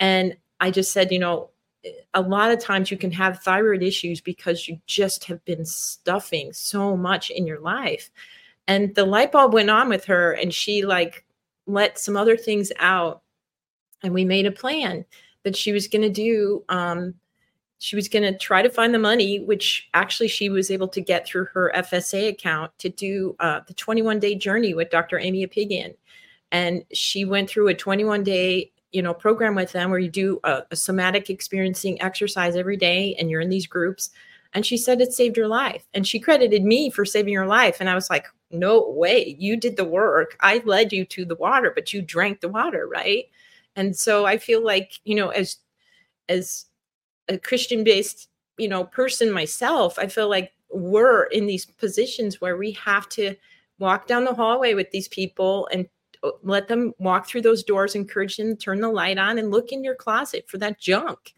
And I just said you know eh, a lot of times you can have thyroid issues because you just have been stuffing so much in your life. And the light bulb went on with her and she like let some other things out and we made a plan that she was going to do um, she was going to try to find the money which actually she was able to get through her fsa account to do uh, the 21 day journey with dr Aimie Apigian. And she went through a 21 day you know program with them where you do a, a somatic experiencing exercise every day and you're in these groups. And she said it saved her life and she credited me for saving her life. And i was like no way you did the work. I led you to the water but you drank the water right and so i feel like you know as as a christian based you know person myself i feel like we're in these positions where we have to walk down the hallway with these people and uh, let them walk through those doors encourage them to turn the light on and look in your closet for that junk.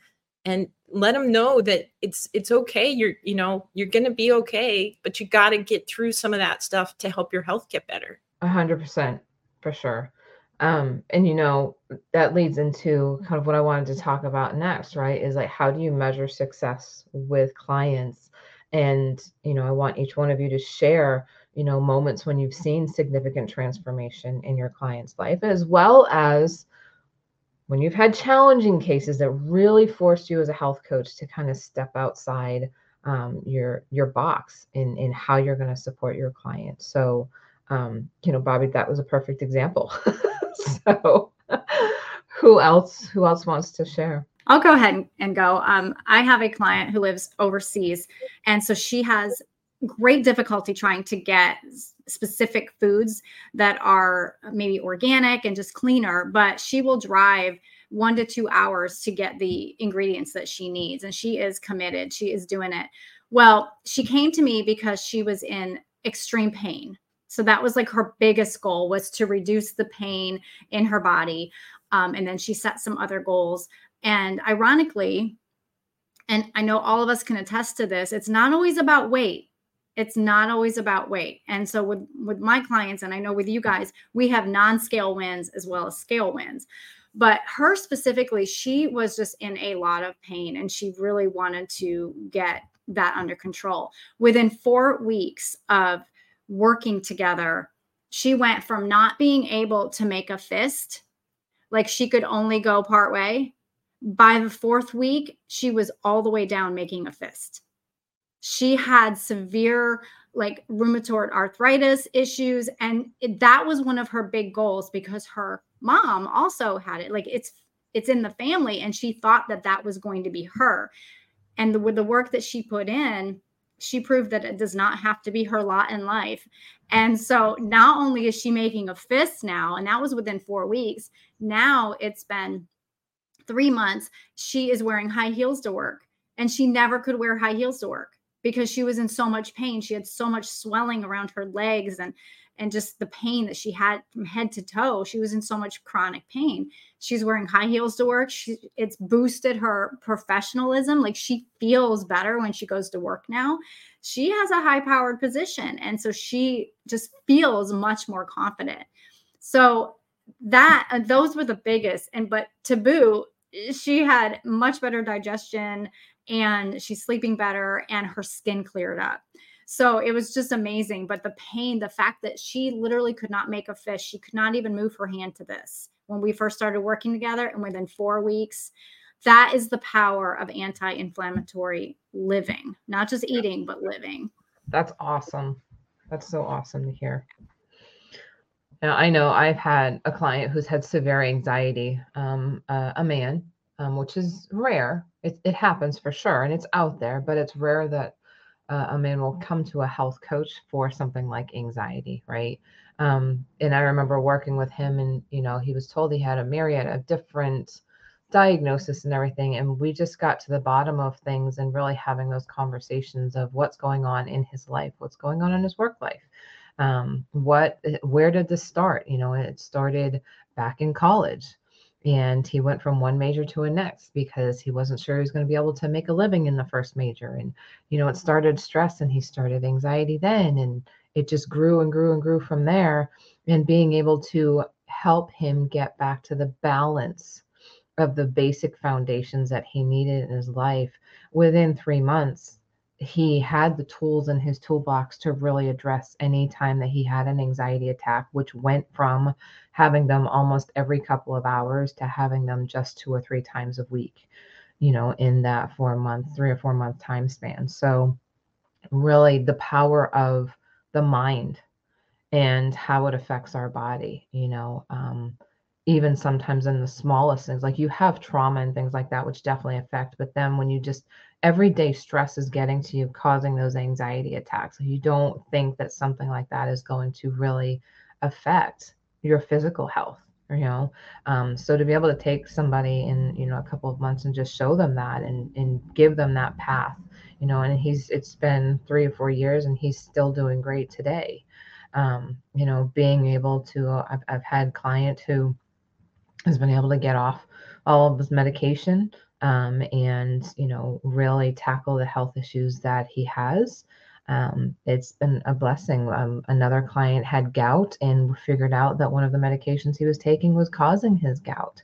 And let them know that it's it's okay. You're you know you're to be okay but you got to get through some of that stuff to help your health get better. A hundred percent for sure um, and you know, that leads into kind of what I wanted to talk about next, right? Is like how do you measure success with clients? And you know, I want each one of you to share, you know, moments when you've seen significant transformation in your client's life, as well as when you've had challenging cases that really forced you as a health coach to kind of step outside um, your your box in in how you're going to support your client. So, um, you know, Bobby, that was a perfect example. so who else who else wants to share? I'll go ahead and go. Um, i have a client who lives overseas and so she has great difficulty trying to get specific foods that are maybe organic and just cleaner but she will drive one to two hours to get the ingredients that she needs and she is committed. She is doing it. Well she came to me because she was in extreme pain so that was like her biggest goal was to reduce the pain in her body. Um, and then she set some other goals. And ironically, and I know all of us can attest to this, it's not always about weight. It's not always about weight. And so with with my clients and I know with you guys, we have non-scale wins as well as scale wins. But her specifically, she was just in a lot of pain and she really wanted to get that under control. Within 4 weeks of working together, she went from not being able to make a fist like she could only go part way. By the fourth week, she was all the way down making a fist. She had severe like rheumatoid arthritis issues and it, that was one of her big goals because her mom also had it like it's it's in the family and she thought that that was going to be her and the, with the work that she put in she proved that it does not have to be her lot in life. And so not only is she making a fist now, and that was within four weeks, now it's been three months. She is wearing high heels to work, and she never could wear high heels to work because she was in so much pain. She had so much swelling around her legs and and just the pain that she had from head to toe. She was in so much chronic pain. She's wearing high heels to work. She, it's boosted her professionalism. Like she feels better when she goes to work now. She has a high powered position. And so she just feels much more confident. So that, those were the biggest. And, but to boot, she had much better digestion and she's sleeping better and her skin cleared up. So it was just amazing. But the pain, the fact that she literally could not make a fish, she could not even move her hand to this when we first started working together. And within four weeks, that is the power of anti inflammatory living, not just eating, but living. That's awesome. That's so awesome to hear. Now, I know I've had a client who's had severe anxiety, um, uh, a man, um, which is rare. It, it happens for sure, and it's out there, but it's rare that uh, a man will come to a health coach for something like anxiety, right? Um, and I remember working with him, and you know, he was told he had a myriad of different diagnosis and everything, and we just got to the bottom of things and really having those conversations of what's going on in his life, what's going on in his work life. Um, what, where did this start? You know, it started back in college and he went from one major to a next because he wasn't sure he was going to be able to make a living in the first major. And you know it mm-hmm. started stress and he started anxiety then and it just grew and grew and grew from there. And being able to help him get back to the balance of the basic foundations that he needed in his life within 3 months he had the tools in his toolbox to really address any time that he had an anxiety attack, which went from having them almost every couple of hours to having them just two or three times a week, you know, in that four month, three or four month time span. So, really, the power of the mind and how it affects our body, you know. Um, even sometimes in the smallest things like you have trauma and things like that which definitely affect but then when you just everyday stress is getting to you causing those anxiety attacks. You don't think that something like that is going to really affect your physical health you know? Um, so to be able to take somebody in you know a couple of months and just show them that and and give them that path you know and he's it's been three or four years and he's still doing great today. Um, you know being able to I've, I've had client who has been able to get off all of his medication um, and you know really tackle the health issues that he has. Um, it's been a blessing. Um, another client had gout and figured out that one of the medications he was taking was causing his gout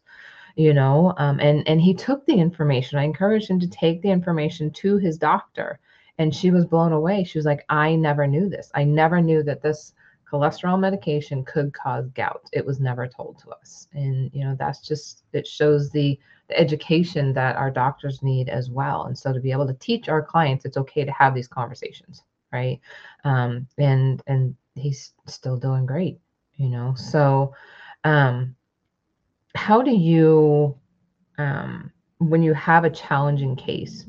you know um, and and he took the information. I encouraged him to take the information to his doctor and she was blown away. She was like i never knew this. I never knew that this cholesterol medication could cause gout. It was never told to us. And, you know, that's just, it shows the, the education that our doctors need as well. And so to be able to teach our clients, it's okay to have these conversations, right? Um, and, and he's still doing great, you know? So, um, how do you, um, when you have a challenging case,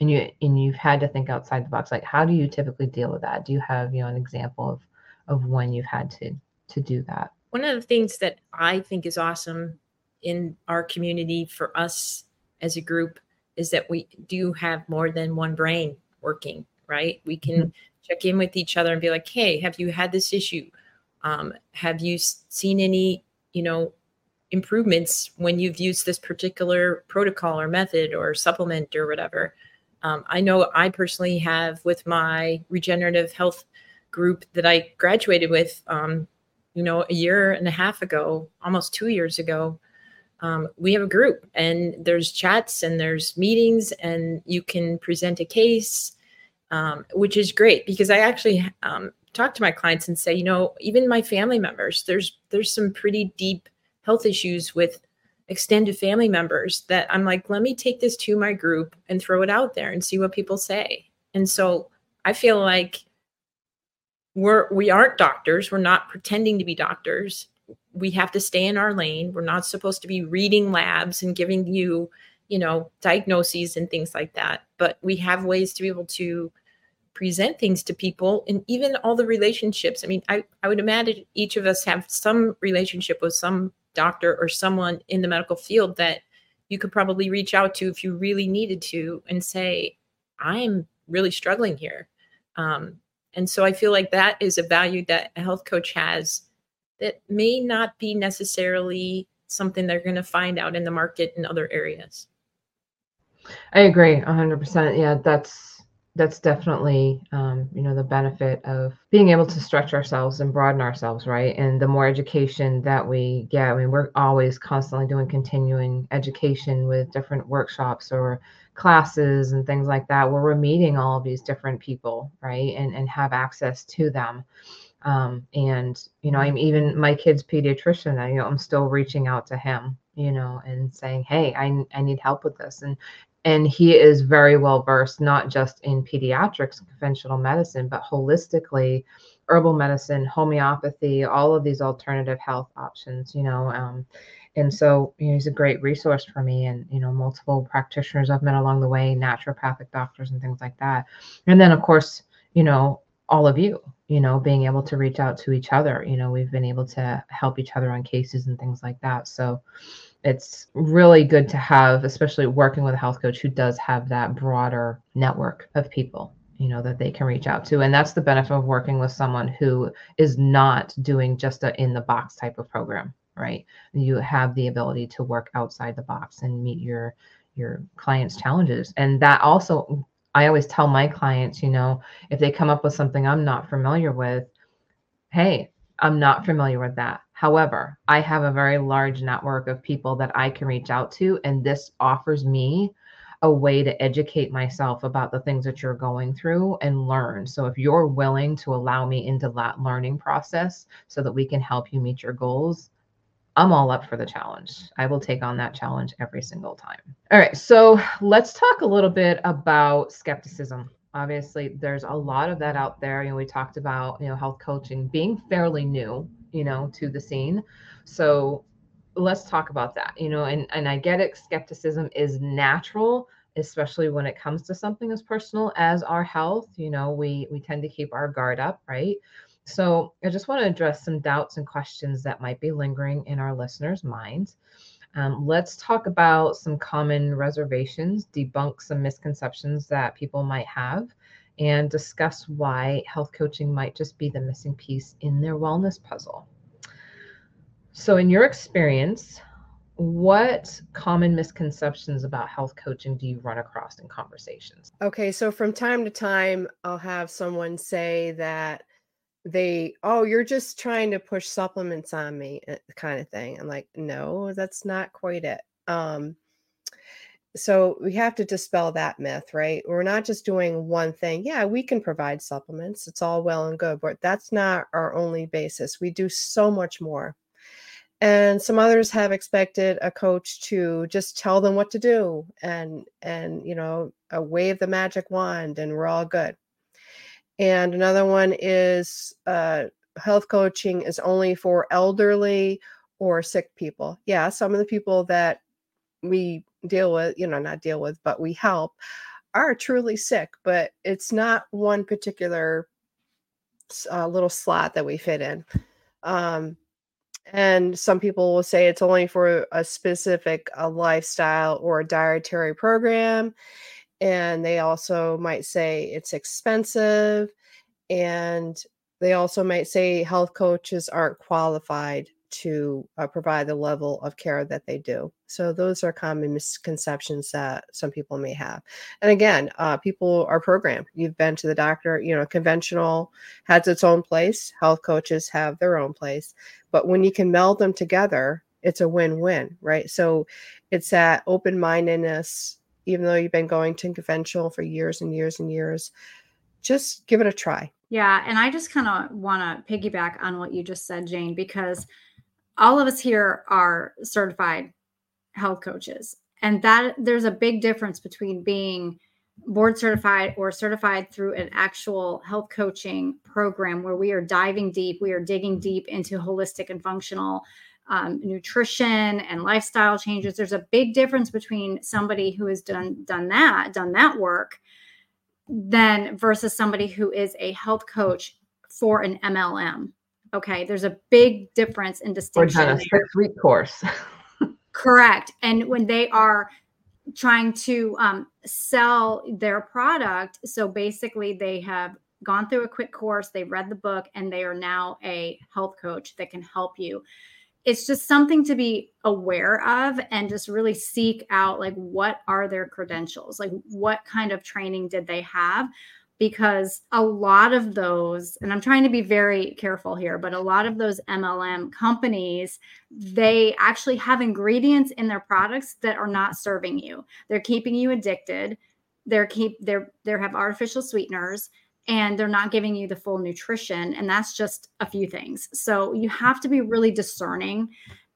and you and you've had to think outside the box like how do you typically deal with that do you have you know an example of of when you've had to to do that one of the things that i think is awesome in our community for us as a group is that we do have more than one brain working right we can mm-hmm. check in with each other and be like hey have you had this issue um, have you seen any you know improvements when you've used this particular protocol or method or supplement or whatever. Um, I know I personally have with my regenerative health group that I graduated with, um, you know, a year and a half ago, almost two years ago. Um, we have a group and there's chats and there's meetings and you can present a case, um, which is great because I actually um, talk to my clients and say, you know, even my family members, there's there's some pretty deep health issues with extended family members that I'm like, let me take this to my group and throw it out there and see what people say. And so I feel like we're we aren't doctors. We're not pretending to be doctors. We have to stay in our lane. We're not supposed to be reading labs and giving you, you know, diagnoses and things like that. But we have ways to be able to present things to people and even all the relationships. I mean, I, I would imagine each of us have some relationship with some doctor or someone in the medical field that you could probably reach out to if you really needed to and say, I'm really struggling here. Um, and so I feel like that is a value that a health coach has that may not be necessarily something they're going to find out in the market in other areas. I agree 100%. Yeah, that's that's definitely um, you know the benefit of being able to stretch ourselves and broaden ourselves right and the more education that we get i mean we're always constantly doing continuing education with different workshops or classes and things like that where we're meeting all of these different people right and and have access to them um, and you know i'm even my kid's pediatrician I, you know i'm still reaching out to him you know and saying hey i, I need help with this. And and he is very well versed not just in pediatrics conventional medicine but holistically herbal medicine homeopathy all of these alternative health options you know um, and so you know, he's a great resource for me and you know multiple practitioners i've met along the way naturopathic doctors and things like that. And then of course you know all of you you know being able to reach out to each other you know we've been able to help each other on cases and things like that so it's really good to have, especially working with a health coach who does have that broader network of people, you know, that they can reach out to. And that's the benefit of working with someone who is not doing just a in the box type of program, right? You have the ability to work outside the box and meet your your clients' challenges. And that also I always tell my clients, you know, if they come up with something I'm not familiar with, hey, I'm not familiar with that. However, I have a very large network of people that I can reach out to, and this offers me a way to educate myself about the things that you're going through and learn. So, if you're willing to allow me into that learning process so that we can help you meet your goals, I'm all up for the challenge. I will take on that challenge every single time. All right, so let's talk a little bit about skepticism. Obviously there's a lot of that out there. You know we talked about you know health coaching being fairly new you know to the scene. So let's talk about that you know and and i get it skepticism is natural especially when it comes to something as personal as our health. You know we we tend to keep our guard up right so i just want to address some doubts and questions that might be lingering in our listeners minds um, let's talk about some common reservations, debunk some misconceptions that people might have, and discuss why health coaching might just be the missing piece in their wellness puzzle. So, in your experience, what common misconceptions about health coaching do you run across in conversations? Okay, so from time to time, I'll have someone say that they oh you're just trying to push supplements on me eh, kind of thing i'm like no that's not quite it. Um so we have to dispel that myth right? We're not just doing one thing yeah we can provide supplements it's all well and good but that's not our only basis we do so much more. And some others have expected a coach to just tell them what to do and and you know a wave the magic wand and we're all good and another one is uh, health coaching is only for elderly or sick people. Yeah, some of the people that we deal with, you know, not deal with, but we help are truly sick, but it's not one particular uh, little slot that we fit in. Um, and some people will say it's only for a specific a lifestyle or a dietary program and they also might say it's expensive and they also might say health coaches aren't qualified to uh, provide the level of care that they do. So those are common misconceptions that some people may have. And again, uh, people are programmed. You've been to the doctor, you know, conventional has its own place. Health coaches have their own place. But when you can meld them together, it's a win-win, right? So it's that open-mindedness, even though you've been going to conventional for years and years and years, just give it a try. Yeah. And I just kind of want to piggyback on what you just said, Jane, because all of us here are certified health coaches. And that there's a big difference between being board certified or certified through an actual health coaching program where we are diving deep, we are digging deep into holistic and functional um, nutrition and lifestyle changes. There's a big difference between somebody who has done done that, done that work, than versus somebody who is a health coach for an MLM. Okay, there's a big difference in distinction. Or done a six week course. Correct. And when they are trying to um, sell their product, so basically they have gone through a quick course, they read the book, and they are now a health coach that can help you it's just something to be aware of and just really seek out like what are their credentials? Like what kind of training did they have? Because a lot of those and i'm trying to be very careful here but a lot of those mlm companies they actually have ingredients in their products that are not serving you. They're keeping you addicted. They're keep they're they have artificial sweeteners and they're not giving you the full nutrition. And that's just a few things. So you have to be really discerning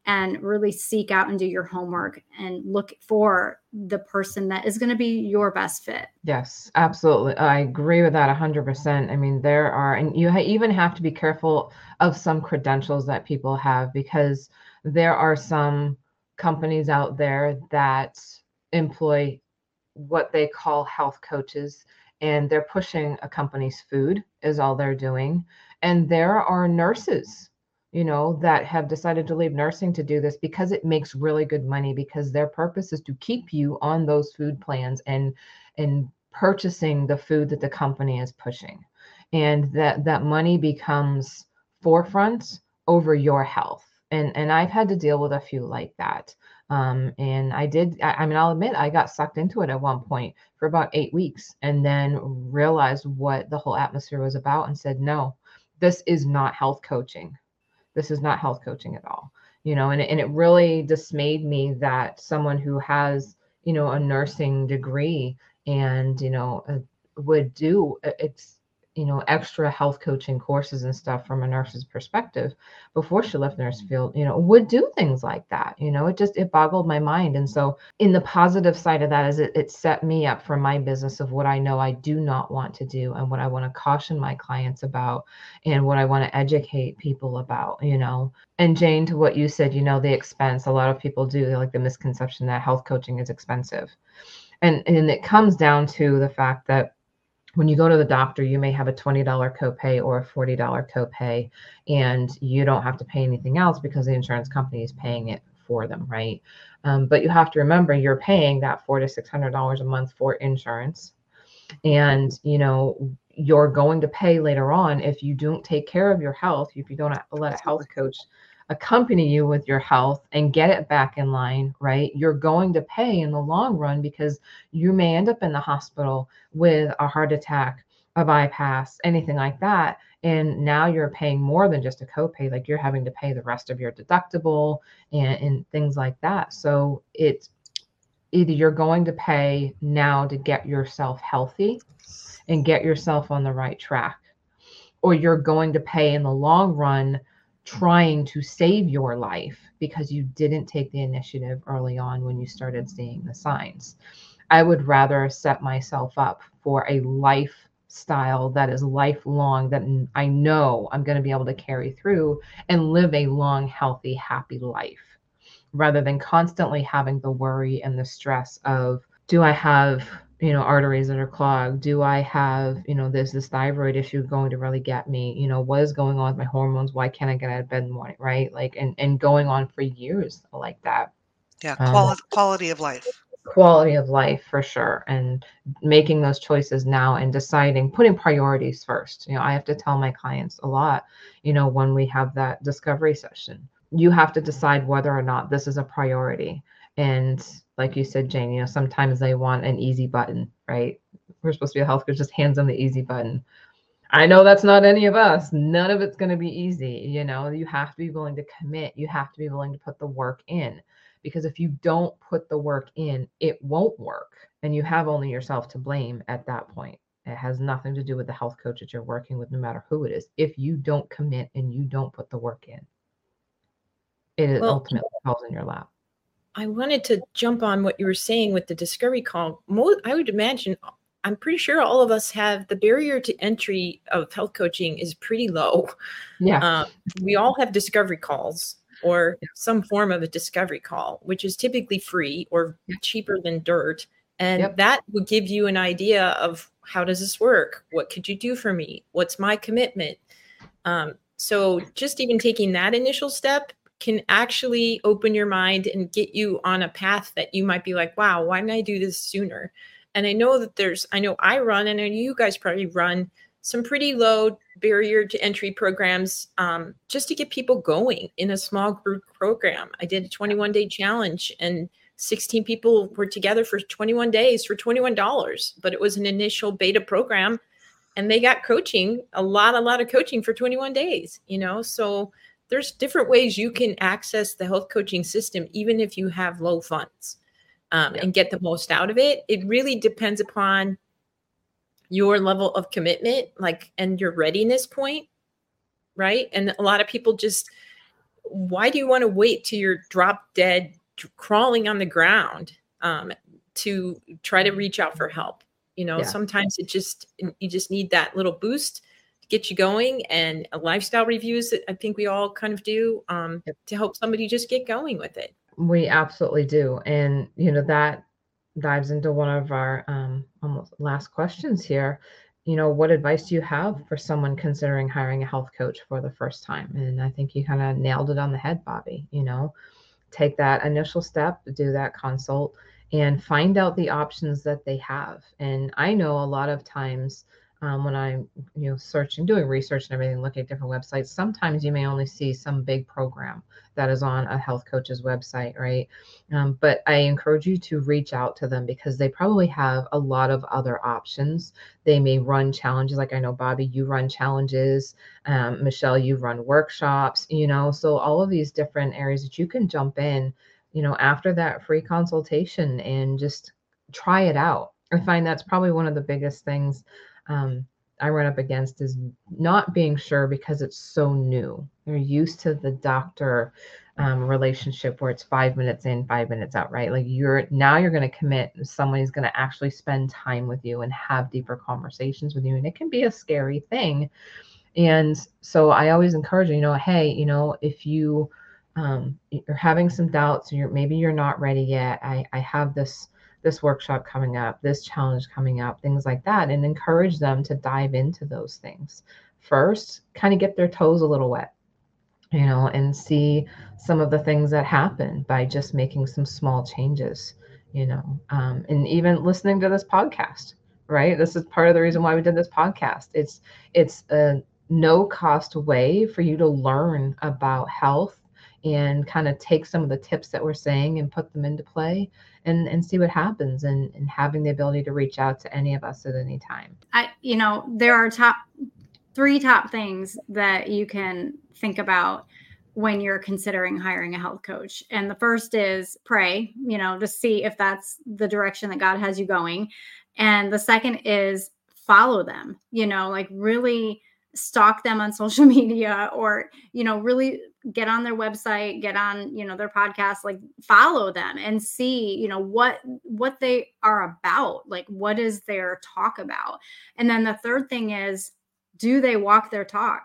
and really seek out and do your homework and look for the person that is going to be your best fit. Yes, absolutely. I agree with that 100%. I mean, there are, and you even have to be careful of some credentials that people have because there are some companies out there that employ what they call health coaches and they're pushing a company's food is all they're doing. And there are nurses you know that have decided to leave nursing to do this because it makes really good money because their purpose is to keep you on those food plans and and purchasing the food that the company is pushing. And that that money becomes forefront over your health. And and i've had to deal with a few like that um, and I did, I, I, mean, I'll admit I got sucked into it at one point for about eight weeks and then realized what the whole atmosphere was about and said, no, this is not health coaching. This is not health coaching at all. You know, and, and it really dismayed me that someone who has, you know, a nursing degree and, you know, uh, would do it's you know extra health coaching courses and stuff from a nurse's perspective before she left nurse mm-hmm. field you know would do things like that you know it just it boggled my mind. And so in the positive side of that is it, it set me up for my business of what i know i do not want to do and what i want to caution my clients about and what i want to educate people about you know. And jane to what you said you know the expense a lot of people do like the misconception that health coaching is expensive. And and it comes down to the fact that when you go to the doctor, you may have a $20 copay or a $40 copay, and you don't have to pay anything else because the insurance company is paying it for them, right? Um, but you have to remember you're paying that four to six hundred dollars a month for insurance, and you know you're going to pay later on if you don't take care of your health. If you don't let a health coach accompany you with your health and get it back in line, right? You're going to pay in the long run because you may end up in the hospital with a heart attack, a bypass, anything like that. And now you're paying more than just a copay, like you're having to pay the rest of your deductible and, and things like that. So it's either you're going to pay now to get yourself healthy and get yourself on the right track, or you're going to pay in the long run trying to save your life because you didn't take the initiative early on when you started seeing the signs. I would rather set myself up for a lifestyle that is lifelong that I know I'm going to be able to carry through and live a long, healthy, happy life rather than constantly having the worry and the stress of do I have you know arteries that are clogged? Do i have you know this this thyroid issue going to really get me? You know what is going on with my hormones? Why can't i get out of bed in the morning right? Like and and going on for years like that. Yeah quality, um, quality of life. quality of life for sure and making those choices now and deciding putting priorities first. You know i have to tell my clients a lot you know when we have that discovery session. You have to decide whether or not this is a priority. And like you said, Jane, you know, sometimes they want an easy button, right? We're supposed to be a health coach, just hands them the easy button. I know that's not any of us. None of it's going to be easy. You know, you have to be willing to commit. You have to be willing to put the work in because if you don't put the work in, it won't work. And you have only yourself to blame at that point. It has nothing to do with the health coach that you're working with, no matter who it is. If you don't commit and you don't put the work in, it well, ultimately falls in your lap. I wanted to jump on what you were saying with the discovery call. Most, I would imagine, I'm pretty sure all of us have the barrier to entry of health coaching is pretty low. Yeah. Uh, we all have discovery calls or some form of a discovery call, which is typically free or cheaper than dirt. And yep. that would give you an idea of how does this work? What could you do for me? What's my commitment? Um, so just even taking that initial step can actually open your mind and get you on a path that you might be like, wow, why didn't I do this sooner? And I know that there's, I know I run, and I know you guys probably run some pretty low barrier to entry programs um, just to get people going in a small group program. I did a 21 day challenge and 16 people were together for 21 days for $21, but it was an initial beta program and they got coaching, a lot, a lot of coaching for 21 days, you know? So there's different ways you can access the health coaching system, even if you have low funds um, yeah. and get the most out of it. It really depends upon your level of commitment like and your readiness point right and a lot of people just why do you want to wait till you're drop dead crawling on the ground um, to try to reach out for help you know yeah. sometimes it just you just need that little boost get you going and a lifestyle reviews that i think we all kind of do um, to help somebody just get going with it we absolutely do and you know that dives into one of our um, almost last questions here. You know, what advice do you have for someone considering hiring a health coach for the first time? And I think you kind of nailed it on the head, Bobby. You know, take that initial step, do that consult, and find out the options that they have. And I know a lot of times um, when I'm, you know, searching, doing research and everything, looking at different websites, sometimes you may only see some big program that is on a health coach's website, right? Um, but I encourage you to reach out to them because they probably have a lot of other options. They may run challenges, like I know Bobby, you run challenges. Um, Michelle, you run workshops, you know, so all of these different areas that you can jump in, you know, after that free consultation and just try it out. I find that's probably one of the biggest things um, I run up against is not being sure because it's so new. You're used to the doctor um, relationship where it's five minutes in, five minutes out, right? Like you're now you're going to commit. Somebody's going to actually spend time with you and have deeper conversations with you, and it can be a scary thing. And so I always encourage you, know, hey, you know, if you um, you're having some doubts, you're maybe you're not ready yet. I I have this this workshop coming up, this challenge coming up, things like that, and encourage them to dive into those things first, kind of get their toes a little wet, you know, and see some of the things that happen by just making some small changes, you know, um, and even listening to this podcast, right? This is part of the reason why we did this podcast. It's it's a no cost way for you to learn about health and kind of take some of the tips that we're saying and put them into play and and see what happens and and having the ability to reach out to any of us at any time. I you know there are top three top things that you can think about when you're considering hiring a health coach. And the first is pray you know to see if that's the direction that god has you going. And the second is follow them you know like really stalk them on social media or you know really get on their website get on you know their podcast like follow them and see you know what what they are about like what is their talk about? And then the third thing is do they walk their talk?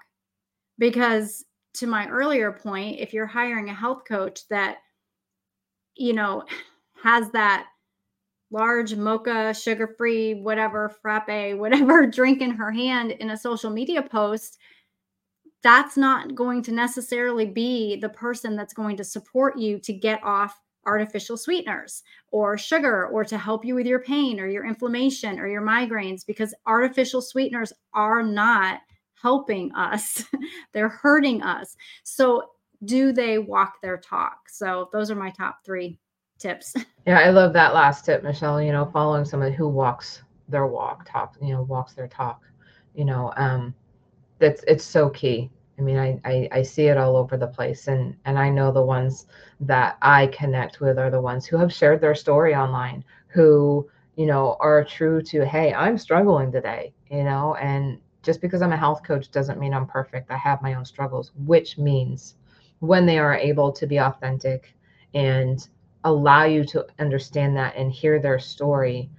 Because to my earlier point if you're hiring a health coach that you know has that large mocha sugar free whatever frappe whatever drink in her hand in a social media post that's not going to necessarily be the person that's going to support you to get off artificial sweeteners or sugar or to help you with your pain or your inflammation or your migraines because artificial sweeteners are not helping us they're hurting us so do they walk their talk? So those are my top three tips. Yeah, I love that last tip, Michelle. You know, following someone who walks their walk, top, you know, walks their talk. You know, um, that's it's so key. I mean, I, I I see it all over the place, and and I know the ones that I connect with are the ones who have shared their story online, who you know are true to, hey, I'm struggling today, you know, and just because I'm a health coach doesn't mean I'm perfect. I have my own struggles, which means when they are able to be authentic and allow you to understand that and hear their story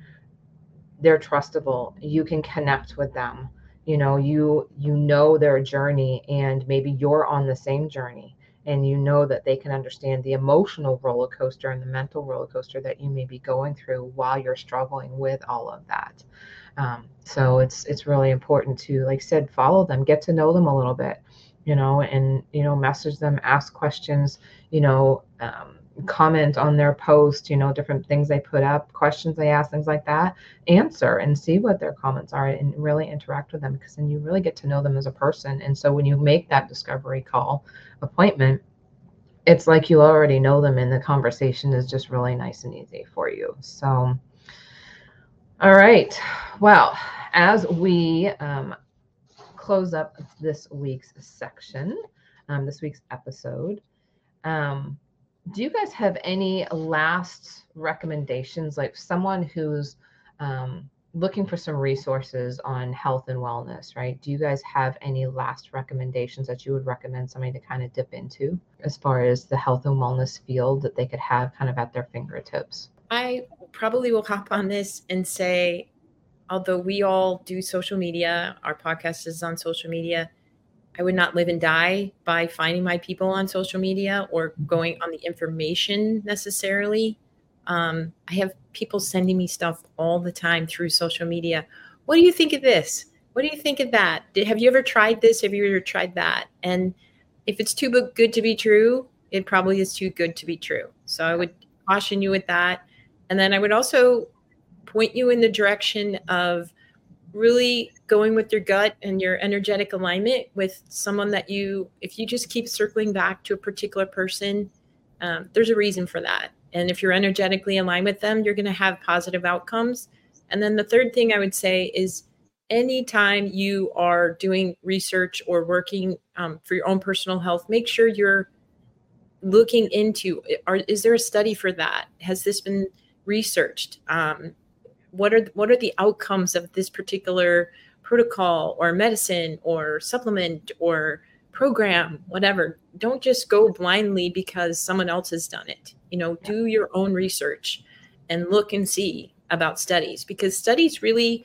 they're trustable you can connect with them you know you you know their journey and maybe you're on the same journey and you know that they can understand the emotional roller coaster and the mental roller coaster that you may be going through while you're struggling with all of that. Um, so it's it's really important to like I said follow them get to know them a little bit you know and you know message them ask questions you know um, comment on their post, you know, different things they put up, questions they ask, things like that, answer and see what their comments are and really interact with them because then you really get to know them as a person. And so when you make that discovery call appointment, it's like you already know them and the conversation is just really nice and easy for you. So, all right. Well, as we um, close up this week's section, um, this week's episode, um, do you guys have any last recommendations? Like someone who's um, looking for some resources on health and wellness right? Do you guys have any last recommendations that you would recommend somebody to kind of dip into as far as the health and wellness field that they could have kind of at their fingertips? I probably will hop on this and say although we all do social media our podcast is on social media I would not live and die by finding my people on social media or going on the information necessarily. Um, I have people sending me stuff all the time through social media. What do you think of this? What do you think of that? Did, have you ever tried this? Have you ever tried that? And if it's too good to be true, it probably is too good to be true. So I would caution you with that. And then I would also point you in the direction of really going with your gut and your energetic alignment with someone that you if you just keep circling back to a particular person um, there's a reason for that. And if you're energetically aligned with them you're going to have positive outcomes. And then the third thing i would say is anytime you are doing research or working um, for your own personal health make sure you're looking into are, is there a study for that? Has this been researched? Um, what are what are the outcomes of this particular protocol or medicine or supplement or program whatever? Don't just go blindly because someone else has done it. You know do your own research and look and see about studies because studies really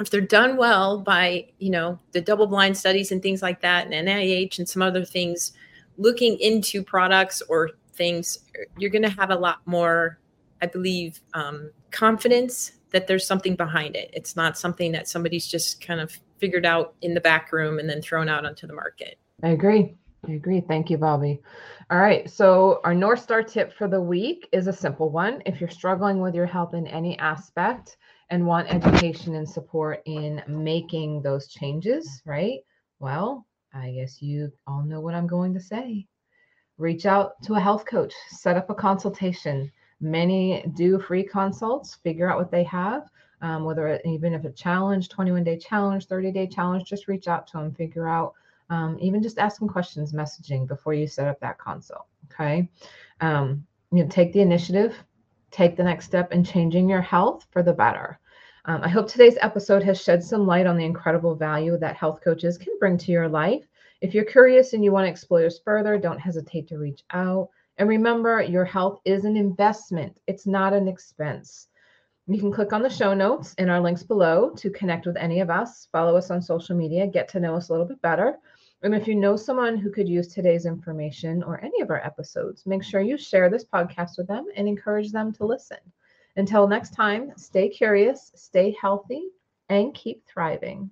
if they're done well by you know the double blind studies and things like that and NIH and some other things looking into products or things you're going to have a lot more I believe, um, confidence that there's something behind it. It's not something that somebody's just kind of figured out in the back room and then thrown out onto the market. I agree. I agree. Thank you, Bobby. All right. So, our North Star tip for the week is a simple one. If you're struggling with your health in any aspect and want education and support in making those changes, right? Well, I guess you all know what I'm going to say. Reach out to a health coach, set up a consultation Many do free consults, figure out what they have, um, whether it, even if a challenge, 21 day challenge, 30 day challenge, just reach out to them, figure out, um, even just asking questions, messaging before you set up that consult. Okay. Um, you know, take the initiative, take the next step in changing your health for the better. Um, I hope today's episode has shed some light on the incredible value that health coaches can bring to your life. If you're curious and you want to explore this further, don't hesitate to reach out. And remember, your health is an investment, it's not an expense. You can click on the show notes in our links below to connect with any of us, follow us on social media, get to know us a little bit better. And if you know someone who could use today's information or any of our episodes, make sure you share this podcast with them and encourage them to listen. Until next time, stay curious, stay healthy, and keep thriving.